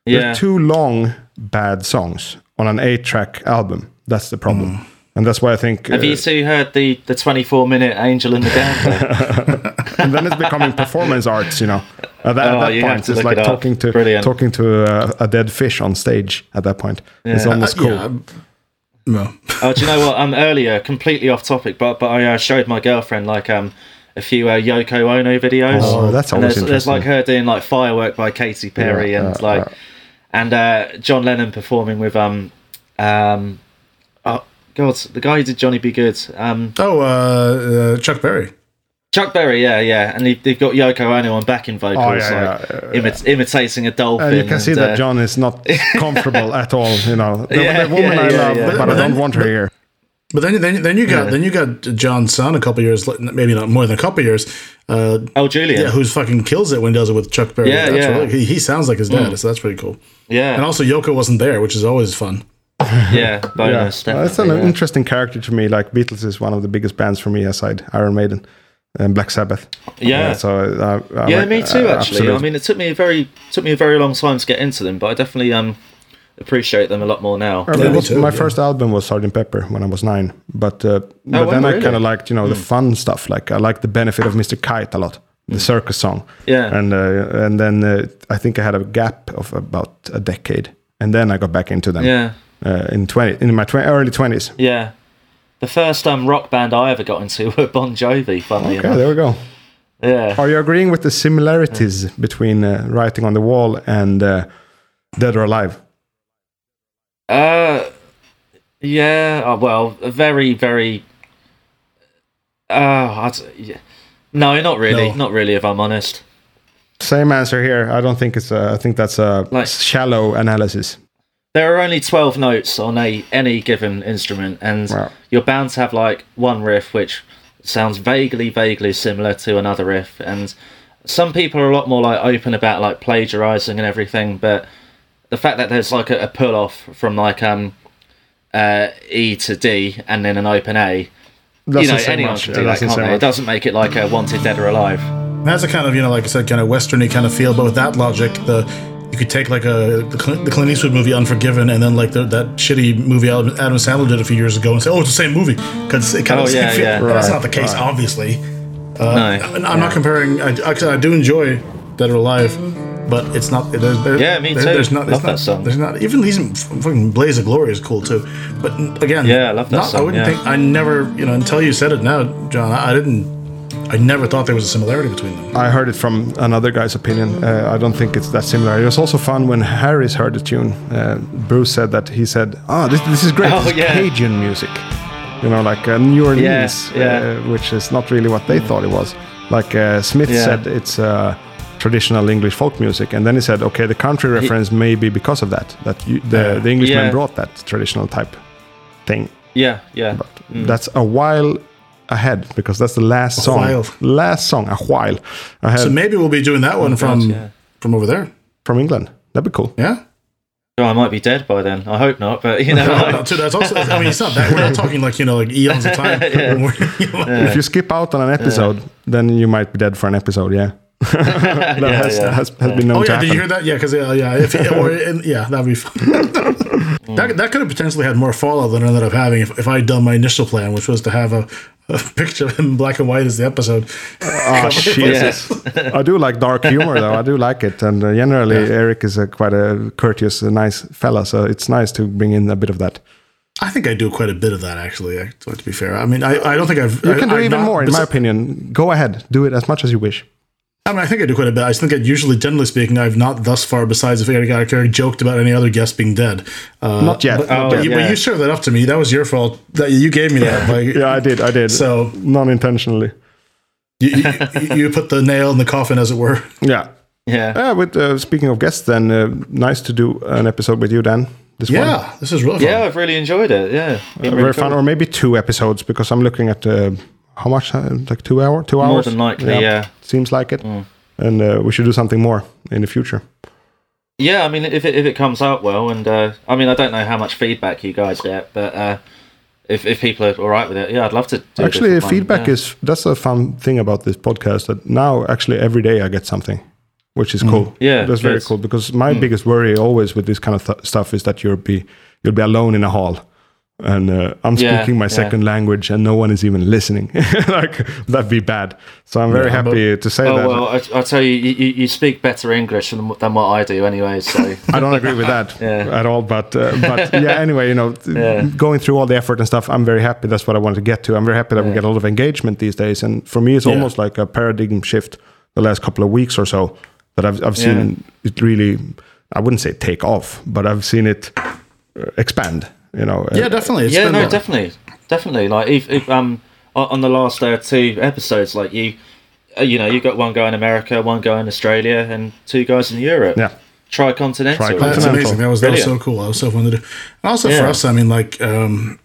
Yeah. They're too long, bad songs on an eight-track album. That's the problem, and that's why I think. Have uh, you two heard the the twenty four minute Angel and the Gambler? and then it's becoming performance arts. You know, at that, Oh, at that point, it's like it talking to Brilliant. talking to a, a dead fish on stage. At that point, it's Yeah. almost Uh, cool. yeah, no. Oh, do you know what? Um, earlier, completely off topic, but but I uh, showed my girlfriend like um a few uh, Yoko Ono videos. Oh, that's and always there's, there's like her doing like Firework by Katy Perry Yeah, and uh, like uh. and uh, John Lennon performing with um um god the guy who did Johnny B. Goode um Oh, uh, uh, Chuck Berry. Chuck Berry yeah yeah and they've, they've got Yoko Ono on backing vocals Oh, yeah, like yeah, imi- imitating a dolphin. And you can see and, that uh, John is not comfortable at all. You know, the, Yeah, the woman yeah, I yeah, love, yeah. but I don't want her here. But then, then, then you got then you got John's son a couple years, maybe not more than a couple years. Uh, Oh, Julian. yeah, who's fucking kills it when he does it with Chuck Berry. Yeah, That's yeah. really- he, he sounds like his dad, so that's pretty cool. yeah, And also, Yoko wasn't there, which is always fun. yeah, bonus. Yeah, that's an yeah. interesting character to me. Like Beatles is one of the biggest bands for me aside Iron Maiden and Black Sabbath. Yeah. so uh, I Yeah, me too. uh, Actually, absolute- I mean, it took me a very took me a very long time to get into them, but I definitely um appreciate them a lot more now. I mean, Yeah, me was- too, my yeah. first album was Sgt. Pepper when I was nine, but uh, but wow, then I really? kind of liked you know the fun stuff. Like I liked the benefit of Mr. Kite a lot, the circus song. Yeah. and uh, and then uh, I think I had a gap of about a decade, and then I got back into them. Yeah, uh, in twenty in my tw- early twenties. yeah. The first um rock band I ever got into were Bon Jovi. Funnily Okay, enough. there we go. Yeah. Are you agreeing with the similarities between uh, writing on the wall and uh, Dead or Alive? Uh, yeah. Oh, well, very, very. Uh, yeah. no, not really, No. not really. If I'm honest. Same answer here. I don't think it's. A, I think that's a Like- shallow analysis. There are only 12 notes on a any given instrument, and Wow. you're bound to have like one riff which sounds vaguely, vaguely similar to another riff. And some people are a lot more like open about like plagiarizing and everything, but the fact that there's like a, a pull off from like um uh, E to D and then an open A, Doesn't you know, anyone much. can It do that, doesn't can't they? It doesn't make it like a wanted dead or alive. That's a kind of you know, like I said, kind of westerny kind of feel. But with that logic, the you could take like a the Clint, the Clint Eastwood movie Unforgiven, and then like the, that shitty movie Adam Adam Sandler did a few years ago, and say, oh, it's the same movie because it kind Oh, of yeah, feel, yeah. That's not the case, right. obviously. Uh, no, I'm not comparing. I, I, I do enjoy Dead or Alive, but it's not. There's, there, Yeah, me there- too. There's not. There's Love that song. There's not even these fucking Blaze of Glory is cool too. But again, Yeah, I love that not, I wouldn't yeah. think. I never, you know, until you said it now, John. I, I didn't. I never thought there was a similarity between them. I heard it from another guy's opinion. Uh, I don't think it's that similar. It was also fun when Harris heard the tune. Uh, Bruce said that he said, "Oh, this, this is great. Oh, This is yeah. Cajun music." You know, like uh, New Orleans, Yes, yeah. Uh, which is not really what they thought it was. Like uh, Smith Yeah. said, it's uh, traditional English folk music, and then he said, "Okay, the country reference may be because of that. That you, the the Englishmen Yeah. brought that traditional type thing." yeah, yeah. But that's a while ahead because that's the last song. while. Last song, a while ahead So maybe we'll be doing that one from God, yeah. from over there. from England. That'd be cool. Yeah. Oh, I might be dead by then. I hope not, but you know, No, like- no, that's also. I mean, it's not that. We're not talking like you know, like eons of time. We're- you know, If you skip out on an episode, then you might be dead for an episode. Yeah, that Yeah, has, yeah. has, has been known Oh to yeah, did you hear that? Yeah, because uh, yeah, if or, and, yeah, that'd be fun. that that could have potentially had more fallout than I ended up having if, if I had done my initial plan, which was to have a, a picture in black and white is the episode. Oh, Jesus. I do like dark humor though. I do like it, and uh, generally Eric is a quite a courteous, uh, nice fella. So it's nice to bring in a bit of that. I think I do quite a bit of that actually. To be fair, I mean, I, I don't think I've. You I, can do I've even not- more, in my opinion. Go ahead, do it as much as you wish. I mean, I think I do quite a bit. I think that usually, generally speaking, I've not thus far, besides if Eric Eric joked about any other guest being dead. Uh, Not yet. But, Not but, yet. you, but you served that up to me. That was your fault. That you gave me that. Like, Yeah, I did. I did. So- non-intentionally. you, you, you put the nail in the coffin, as it were. Yeah. yeah. Yeah. With uh, speaking of guests, then uh, nice to do an episode with you, Dan. This one. Yeah, this is really fun. Yeah, I've really enjoyed it. Yeah, Uh, really very cool. fun, or maybe two episodes because I'm looking at uh, how much, uh, like two hour, two hours. More than likely, yeah. Mm. Seems like it, and uh, we should do something more in the future. Yeah, I mean, if it, if it comes out well, and uh, I mean, I don't know how much feedback you guys get, but uh, if if people are all right with it, yeah, I'd love to. Do actually, one, feedback yeah. is that's a fun thing about this podcast. That now, actually, every day I get something, which is cool. Mm. Yeah, that's very cool because my Mm. biggest worry always with this kind of th- stuff is that you'll be you'll be alone in a hall. And uh, I'm Yeah, speaking my yeah. second language, and no one is even listening. like that'd be bad. So I'm very Yeah, but- happy to say Oh that. well, I, I tell you, you, you- you speak better English than, than what I do, anyway. So I don't agree with that Yeah. at all. But uh, but yeah, anyway, you know, Yeah. going through all the effort and stuff, I'm very happy. That's what I wanted to get to. I'm very happy that we get a lot of engagement these days. And for me, it's Yeah. almost like a paradigm shift the last couple of weeks or so that I've I've seen it really. I wouldn't say take off, but I've seen it uh, expand. You know, Yeah, definitely. It's yeah, been no, a- definitely, definitely. Like if, if um on on the last uh, two episodes, like you, uh, you know, you got one guy in America, one guy in Australia, and two guys in Europe. yeah. Tricontinental. Tricontinental. That's Continental. amazing. That was that was so cool. That was so fun to do. And also for us, I mean, like, um,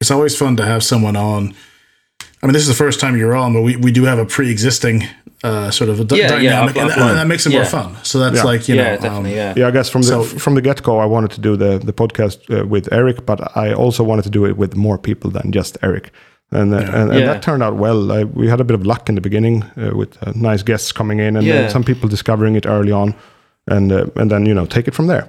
it's always fun to have someone on. I mean, this is the first time you're on, but we, we do have a pre-existing uh, sort of a d- Yeah, yeah, dynamic, I've- and, and that makes it more fun. So that's Yeah. like you yeah, know, um, definitely. yeah. Yeah, I guess from the from the get go, I wanted to do the the podcast uh, with Eric, but I also wanted to do it with more people than just Eric, and uh, and, and Yeah. that turned out well. I, we had a bit of luck in the beginning uh, with uh, nice guests coming in, and Yeah. then some people discovering it early on, and uh, and then you know take it from there.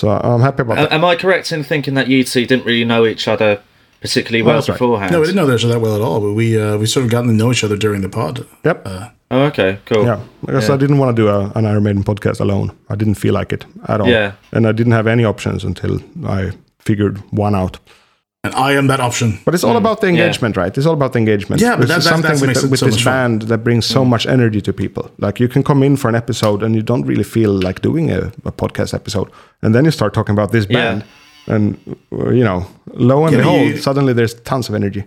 So I'm happy about A- that. Am I correct in thinking that you two didn't really know each other particularly well that's right. beforehand? No, we didn't know each other that well at all, but we uh, we sort of gotten to know each other during the pod. Yep. Oh, okay, cool. yeah, because yeah. I didn't want to do a, an Iron Maiden podcast alone. I didn't feel like it at all. Yeah. and I didn't have any options until I figured one out. And I am that option. But it's all about the engagement, right? It's all about the engagement. Mm. Yeah, but This that- is that- that something makes with, it with so this much fun. band that brings so much energy to people. Like you can come in for an episode and you don't really feel like doing a, a podcast episode, and then you start talking about this band. Yeah. Band, and uh, you know, lo and Yeah, behold, you- suddenly there's tons of energy.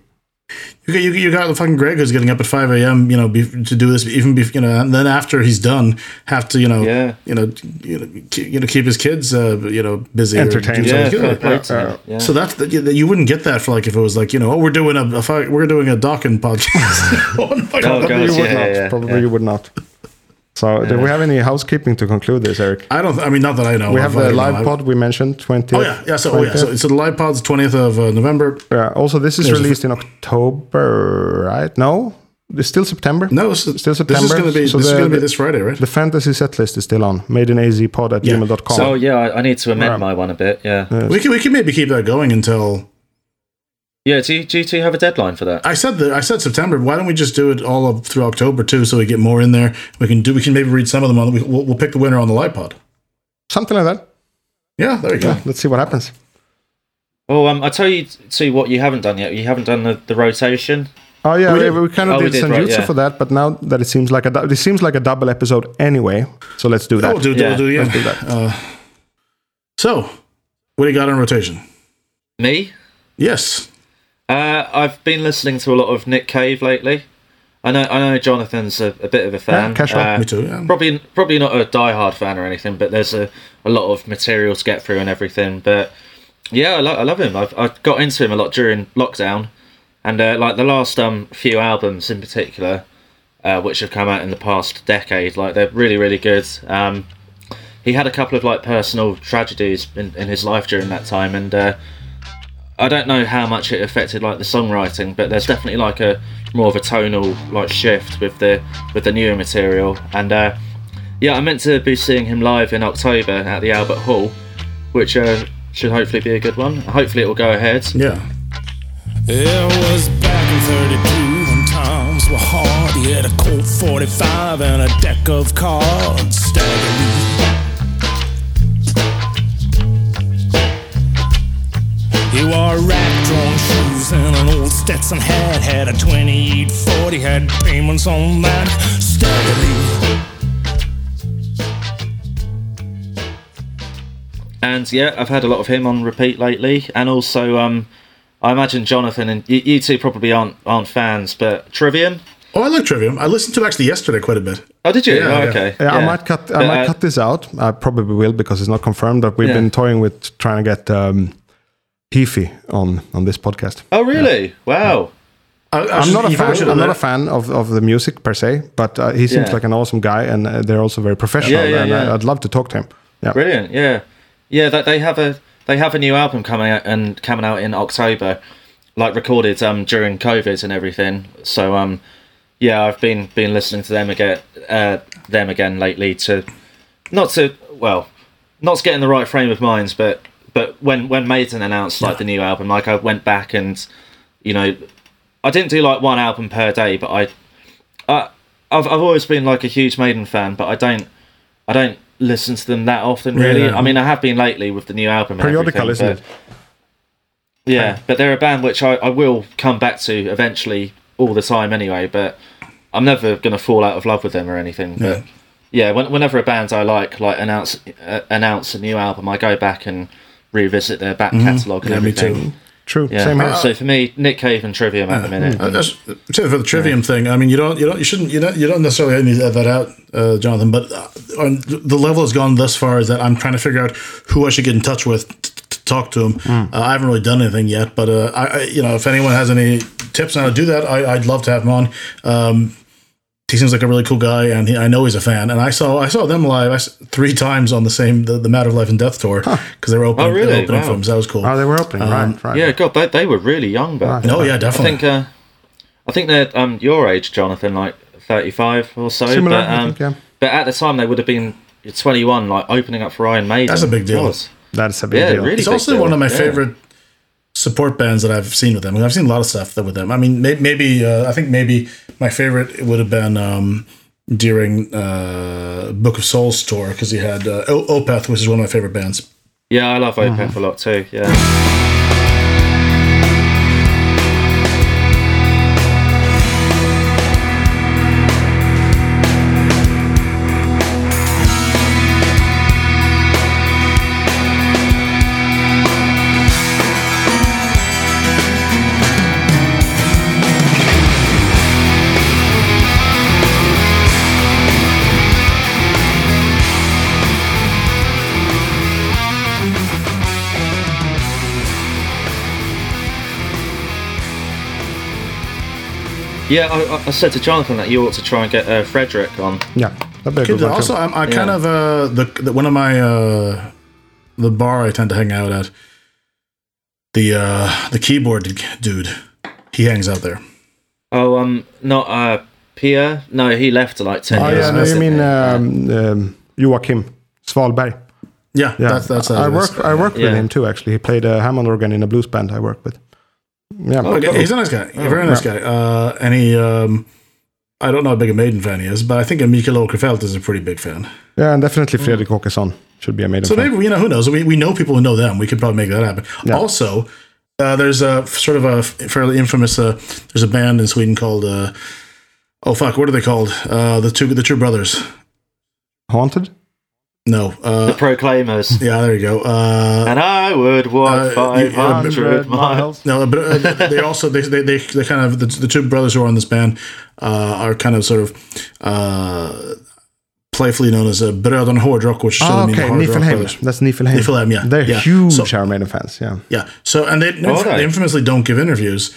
You got, you, you got the fucking Greg who's getting up at five a.m. You know, be, to do this, even be, you know, and then after he's done, have to you know, Yeah. you know, you know, keep, you know, keep his kids, uh, you know, busy, or Entertained. do Yeah, something. fair You know, play to him, yeah. So that's the, you, you wouldn't get that for like if it was like you know, oh, we're doing a, a we're doing a Dawkins podcast. oh, my Oh, God. God. you would yeah, not. yeah, Probably yeah. you would not. So, do we have any housekeeping to conclude this, Eric? I don't. I mean, not that I know. We have the don't know. live pod we mentioned, 20th. Oh yeah, yeah. So, oh, yeah. So, 20th. so the live pod's twentieth of uh, November. Yeah, also, this is There's a- released in October, right? No, it's still September. No, it's, still This is September. going to be. So this is going to be the- this Friday, right? The fantasy set list is still on. Maiden AZPod at Yeah. gmail.com. So yeah, I, I need to amend Right. my one a bit. Yeah. we can we can maybe keep that going until Yeah. Do you, do you two have a deadline for that? I said that I said September. Why don't we just do it all up through October too, so we get more in there? We can do. We can maybe read some of them on. We, we'll, we'll pick the winner on the live pod. Something like that. Yeah, there you go. Let's see what happens. Well, um, I tell you, see what you haven't done yet. You haven't done the, the rotation. Oh yeah, We we, did. we kind of Oh, did, did, some right, yeah. for that, but now that it seems like a dou- it seems like a double episode anyway, so let's do that. Oh, do, do, Yeah, do, yeah. let's do that. Uh, so, what do you got on rotation? Me? Yes. Uh, I've been listening to a lot of Nick Cave lately. I know, I know, Jonathan's a, a bit of a fan. Yeah, casual. Uh, Me too. Yeah. Probably, probably not a diehard fan or anything, but there's a, a lot of material to get through and everything. But yeah, I, lo- I love him. I've, I got into him a lot during lockdown, and uh, like the last um few albums in particular, uh, which have come out in the past decade, like they're really, really good. Um, he had a couple of like personal tragedies in, in his life during that time, and uh, I don't know how much it affected like the songwriting, but there's definitely like a more of a tonal like shift with the with the newer material. And uh, yeah, I'm meant to be seeing him live in October at the Albert Hall, which uh, should hopefully be a good one. Hopefully it will go ahead. Yeah. It was back in 32 when times were hard. He had a Colt 45 and a deck of cards. Stagger shoes and an old Stetson hat. Had a 2840, had payments on that. Stagger And yeah, I've had a lot of him on repeat lately, and also um, I imagine Jonathan and you, you two probably aren't aren't fans, but Trivium. Oh, I like Trivium. I listened to it actually yesterday quite a bit. Oh, did you? Yeah, oh, yeah. okay. Yeah, I might cut. I But, might uh, cut this out. I probably will because it's not confirmed. But we've Yeah. been toying with trying to get um, Heafy on on this podcast. Oh, really? Wow. I, I I'm not a fan. I'm not a fan of, of the music per se, but uh, he seems Yeah. like an awesome guy, and uh, they're also very professional. Yeah, yeah, and yeah. I, I'd love to talk to him. Yeah, Brilliant, yeah, yeah. That they have a they have a new album coming out and coming out in October, like recorded um during COVID and everything. So um, yeah, I've been been listening to them again, uh, them again lately to, not to well, not to get in the right frame of mind, but but when when Maiden announced like the new album, like I went back and, you know, I didn't do like one album per day, but I, I I've I've always been like a huge Maiden fan, but I don't I don't listen to them that often really. Yeah. I mean, I have been lately with the new album. periodical, isn't it? Yeah, but they're a band which I, I will come back to eventually all the time anyway, but I'm never going to fall out of love with them or anything. But Yeah. yeah, when, whenever a band I like like announce uh, announce a new album, I go back and revisit their back catalogue and Mm-hmm. Yeah, me everything. too. True. Yeah. Same here. So for me, Nick Cave and Trivium at the minute. Uh, that's- for the Trivium thing, I mean, you don't, you don't, you shouldn't, you don't, you don't necessarily need to add that out, uh, Jonathan. But uh, on the level has gone thus far is that I'm trying to figure out who I should get in touch with t- t- to talk to him. Hmm. Uh, I haven't really done anything yet, but uh, I, I, you know, if anyone has any tips on how to do that, I, I'd love to have him on. Um, he seems like a really cool guy, and he, I know he's a fan. And I saw I saw them live I s- three times on the same the, the Matter of Life and Death tour because they were opening, Oh, really? they were opening Wow. films. That was cool. Oh, they were opening. right, right. Yeah, God, they, they were really young back. no, yeah, I definitely. think uh, I think they're um your age, Jonathan, like thirty five or so. Similar, but, I um, think, yeah. but at the time they would have been twenty one, like opening up for Iron Maiden. That's a big deal. That's a big Yeah, deal. really. He's big also deal, one of my yeah. favorite support bands that I've seen with them. I've seen a lot of stuff with them. I mean, may- maybe uh, I think maybe my favorite would have been um, during uh, Book of Souls tour because he had uh, o- Opeth, which is one of my favorite bands. Yeah, I love Opeth Mm-hmm. a lot too. Yeah. Yeah, I, I- I said to Jonathan that you ought to try and get uh, Fredrik on. Yeah, that'd be a Could- good one. also. I'm, I kind Yeah. of uh, the, the one of my uh, the bar I tend to hang out at. The uh, the keyboard dude, he hangs out there. Oh, um, not uh, Pierre. No, he left like ten Oh years yeah, ago. no, you didn't mean he? um, um, Joakim Svalberg? Yeah, Yeah, that's that's. I how work. is. I worked with Yeah. him too. Actually, he played a Hammond organ in a blues band I worked with. Yeah, Oh, Okay, he's a nice guy, a very nice guy. Uh, and he, um, I don't know how big a Maiden fan he is, but I think Mikael Åkerfeldt is a pretty big fan. yeah, and definitely Fredrik Åkesson should be a maiden. So fan. maybe you know who knows. We, we know people who know them. We could probably make that happen. Yeah. Also, uh, there's a sort of a fairly infamous. Uh, there's a band in Sweden called. Uh, oh fuck! What are they called? Uh, the two the two brothers. Haunted. No. uh, the Uh, Proclaimers. yeah, there you go. Uh, and I would walk Uh, you- five hundred miles. no, but uh, they also they, they they they kind of the, the two brothers who are in this band uh, are kind of sort of uh, playfully known as uh, Bröderna Hårdrock, which should Oh, mean okay, Hard Rock Niflheim. Brothers. That's Niflheim. Niflheim, yeah, They're yeah. huge So- Iron Maiden fans. Yeah. Yeah. So and they, Oh, they infamously don't give interviews,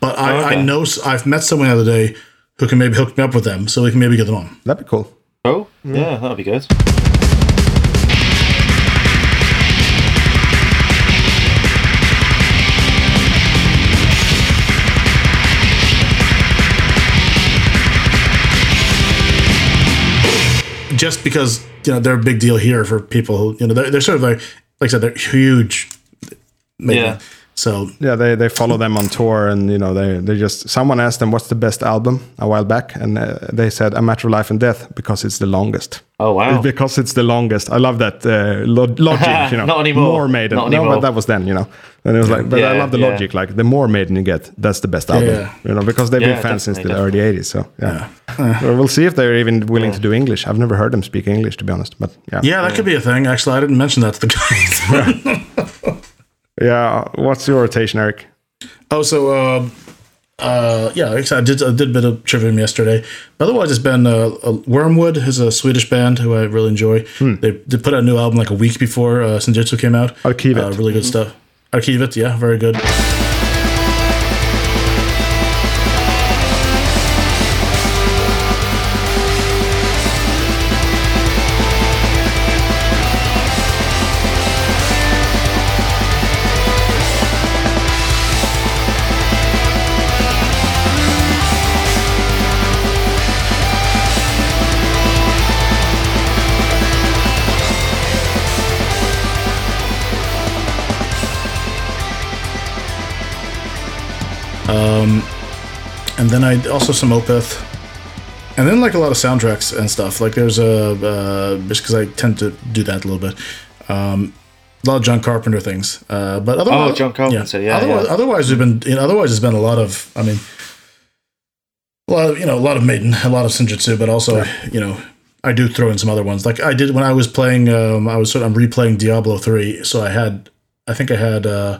but I, I Okay. know I've met someone the other day who can maybe hook me up with them, so we can maybe get them on. That'd be cool. Oh, yeah, that'd be good. Just because you know they're a big deal here for people who you know they're, they're sort of like like I said they're huge. Maybe. Yeah. So Yeah, they, they follow them on tour, and you know they they just someone asked them what's the best album a while back, and uh, they said A Matter of Life and Death because it's the longest. Oh wow. Because it's the longest. I love that uh, lo- logic. You know, Not anymore. More Maiden. Not No, anymore. but that was then. You know, and it was like, but I love the yeah. logic. Like the more Maiden you get, that's the best album. Yeah. You know, because they've Yeah, been fans since the definitely, early '80s. So yeah, Well, we'll see if they're even willing to do English. I've never heard them speak English, to be honest. But yeah, yeah, that could be a thing. Actually, I didn't mention that to the guys. yeah. What's your rotation, Eric? Oh, so uh, uh, yeah, I did I did a bit of trivium yesterday. Otherwise, it's been uh, uh, Wormwood is a Swedish band who I really enjoy. They, they put out a new album like a week before uh, Senjutsu came out. Arkivet. uh, really good stuff. Arkivet, yeah, very good. And then I also some Opeth, and then like a lot of soundtracks and stuff. Like there's a uh, just because I tend to do that a little bit. Um, a lot of John Carpenter things, uh, but otherwise, Oh, John Carpenter, yeah, otherwise, yeah. otherwise, there's been you know, otherwise there's been a lot of. I mean, a lot of you know a lot of Maiden, a lot of Senjutsu, but also you know. I do throw in some other ones, like I did when I was playing. Um, I was sort of I'm replaying Diablo three, so I had, I think I had, uh,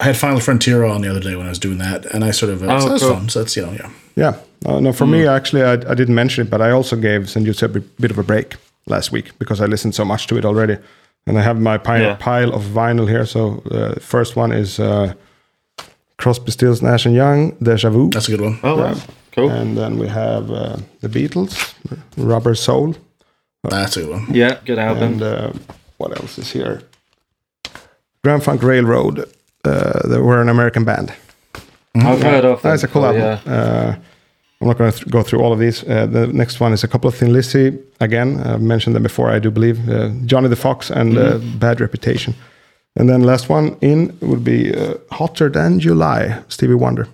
I had Final Frontier on the other day when I was doing that, and I sort of uh, Oh, so that's cool. fun. So that's you know yeah. Yeah. Uh, no, for me, actually, I, I didn't mention it, but I also gave Senjutsu a bit, bit of a break last week because I listened so much to it already. And I have my pi- Yeah. pile of vinyl here. So the first one is uh, Crosby, Stills, Nash and Young, Deja Vu. That's a good one. Oh wow. Cool. And then we have uh, the Beatles, Rubber Soul. That's a good one. yeah, good album. And uh, what else is here? Grand Funk Railroad. Uh, they were an American band. I've heard of them. That's a cool album. Yeah. Uh, I'm not going to th- go through all of these. Uh, the next one is a couple of Thin Lizzy. Again, I've mentioned them before, I do believe. Uh, Johnny the Fox and uh, Bad Reputation. And then last one in would be uh, Hotter Than July, Stevie Wonder.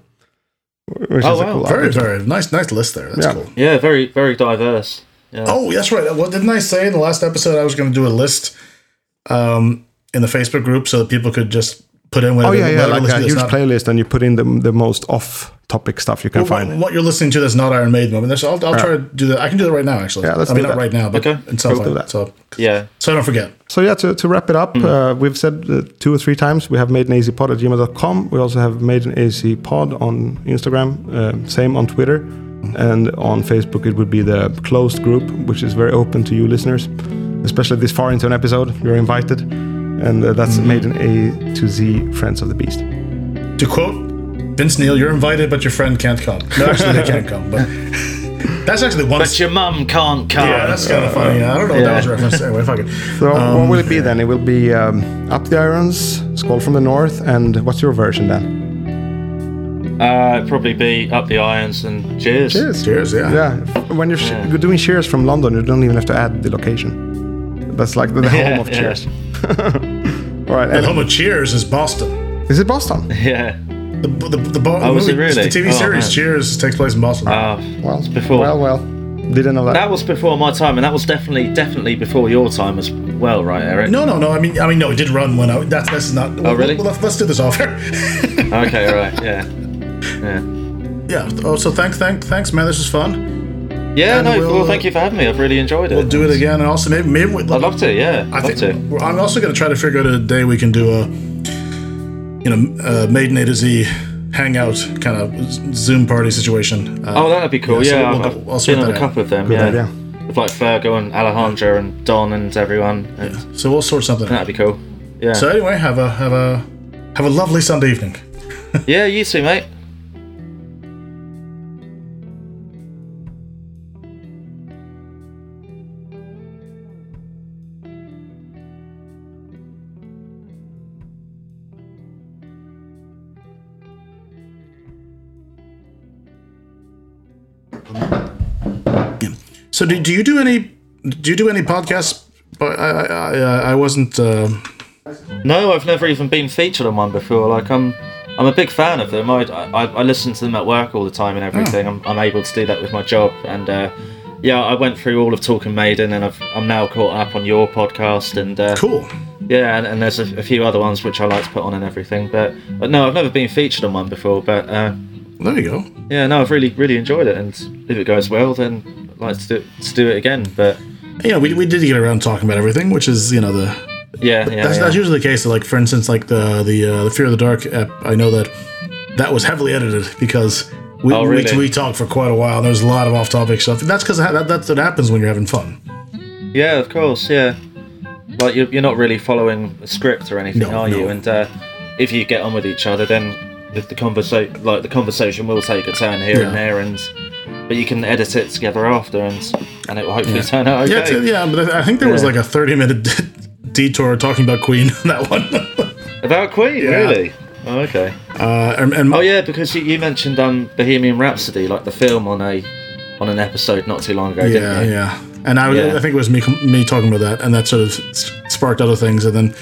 Which Oh, is a wow. cool Very, album. very nice, nice list there. That's Yeah. cool. Yeah, very, very diverse. Yeah. Oh, that's right. What didn't I say in the last episode? I was going to do a list um, in the Facebook group so that people could just put in Oh, yeah, yeah. Like a huge playlist, and you put in the, the most off topic stuff you can what, find. what you're listening to that's not Iron Maiden. I mean, there's, I'll, I'll try to do that. I can do that right now, actually. Yeah, let's I mean, do not that. right now, but Okay. in some Cool. point. Do that. So, Yeah. so I don't forget. So yeah, to, to wrap it up, uh, we've said uh, two or three times we have Maiden AZPod at gmail.com. We also have Maiden AZPod on Instagram, uh, same on Twitter, and on Facebook it would be the closed group, which is very open to you listeners, especially this far into an episode. You're invited, and uh, that's Maiden A to Z Friends of the Beast. To quote Vince Neil, you're invited, but your friend can't come. No, actually, they can't come. But that's actually one. But your mum can't come. yeah, that's kind of funny. I don't know what that was a reference. to. Anyway, fuck it. So Um, what will it be then? It will be um, Up the Irons, Skull from the North, and what's your version then? Uh, it'd probably be up the irons and cheers. Cheers. Cheers, yeah. Yeah, when you're, sh- you're doing Cheers from London, you don't even have to add the location. That's like the, the home Yeah, of yeah. Cheers. All right, The and home of Cheers is Boston. is it Boston? Yeah. The the the, the, Oh, movie- really? the TV Oh, series man. Cheers takes place in Boston. Uh, Well, before. Well, well, didn't know that. that was before my time, and that was definitely, definitely before your time as well, right, Eric? no, no, no. I mean, I mean, no. It did run when I. That's that's not. Oh, really? Well, let's, let's do this off here. Okay, right, yeah. Yeah. yeah. Oh, so thanks, thank, thanks, man. This is fun. Yeah, And no, we'll, well, thank you for having me. I've really enjoyed it. We'll do it again, and also maybe maybe we, I'd love to, yeah. I I'd love think to. I'm also going to try to figure out a day we can do a, you know, uh, Maiden A to Z hangout kind of Zoom party situation. Uh, Oh, that'd be cool. Yeah, so we'll I've, go- I've sort been on that a out. couple of them. Good yeah, idea. with like Fergo and Alejandro and Don and everyone. And so we'll sort something. That'd be cool. Yeah. So anyway, have a have a have a lovely Sunday evening. yeah, you too, mate. So do, do you do any do you do any podcasts? But I I, I, I wasn't. Uh, No, I've never even been featured on one before. Like I'm, I'm a big fan of them. I, I, I listen to them at work all the time and everything. I'm, I'm able to do that with my job. And uh, yeah, I went through all of Talking Maiden, and I've, I'm now caught up on your podcast. And uh, cool. yeah, and, and there's a, a few other ones which I like to put on and everything. But, but no, I've never been featured on one before. But uh, There you go. yeah, no, I've really really enjoyed it. And if it goes well, then like to do, to do it again. But You know, we, we did get around talking about everything, which is you know the yeah, yeah, that's, yeah. that's usually the case. Like for instance, like the the uh, the Fear of the Dark app. I know that that was heavily edited because we Oh, we, really? we talked for quite a while. and There was a lot of off topic stuff. That's because that, that's what happens when you're having fun. Yeah, of course. Yeah, like you're, you're not really following a script or anything, No, are you? And uh, if you get on with each other, then the, the conversation, like the conversation, will take a turn here and there, and but you can edit it together after, and and it will hopefully turn out okay. Yeah, t- yeah, but I think there was Yeah. like a 30 minute detour talking about Queen on that one. About Queen, Yeah. really? Oh, okay. uh, and, and Oh yeah, because you, you mentioned um Bohemian Rhapsody, like the film, on a on an episode not too long ago, yeah, didn't you? yeah. And I, Yeah. I think it was me me talking about that, and that sort of sparked other things, and then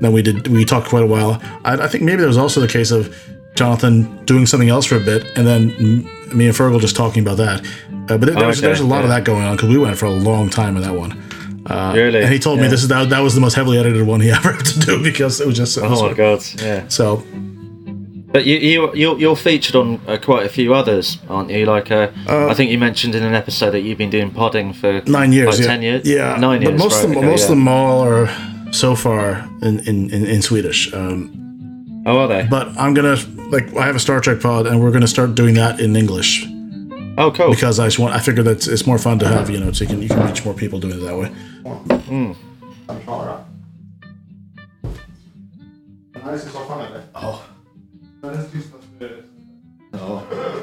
then we did we talked quite a while. I, I think maybe there was also the case of Jonathan doing something else for a bit, and then me and Fergal just talking about that. Uh, but there, there was, Okay, there's a lot of that going on because we went for a long time on that one. really? And he told me this is that, that was the most heavily edited one he ever had to do because it was just Oh my god, yeah. so But you you you're, you're featured on uh, quite a few others, aren't you? Like uh, I think you mentioned in an episode that you've been doing podding for nine years, like yeah. ten years, yeah, nine but years. most right, of them, okay, most yeah. of them all are so far in in, in, in Swedish. Um, Oh, are they? but I'm gonna like I have a Star Trek pod, and we're going to start doing that in English. Oh, cool. Because I just want, I figure that it's more fun to have, you know, so you can you can reach more people doing it that way. Mm. Oh. Oh.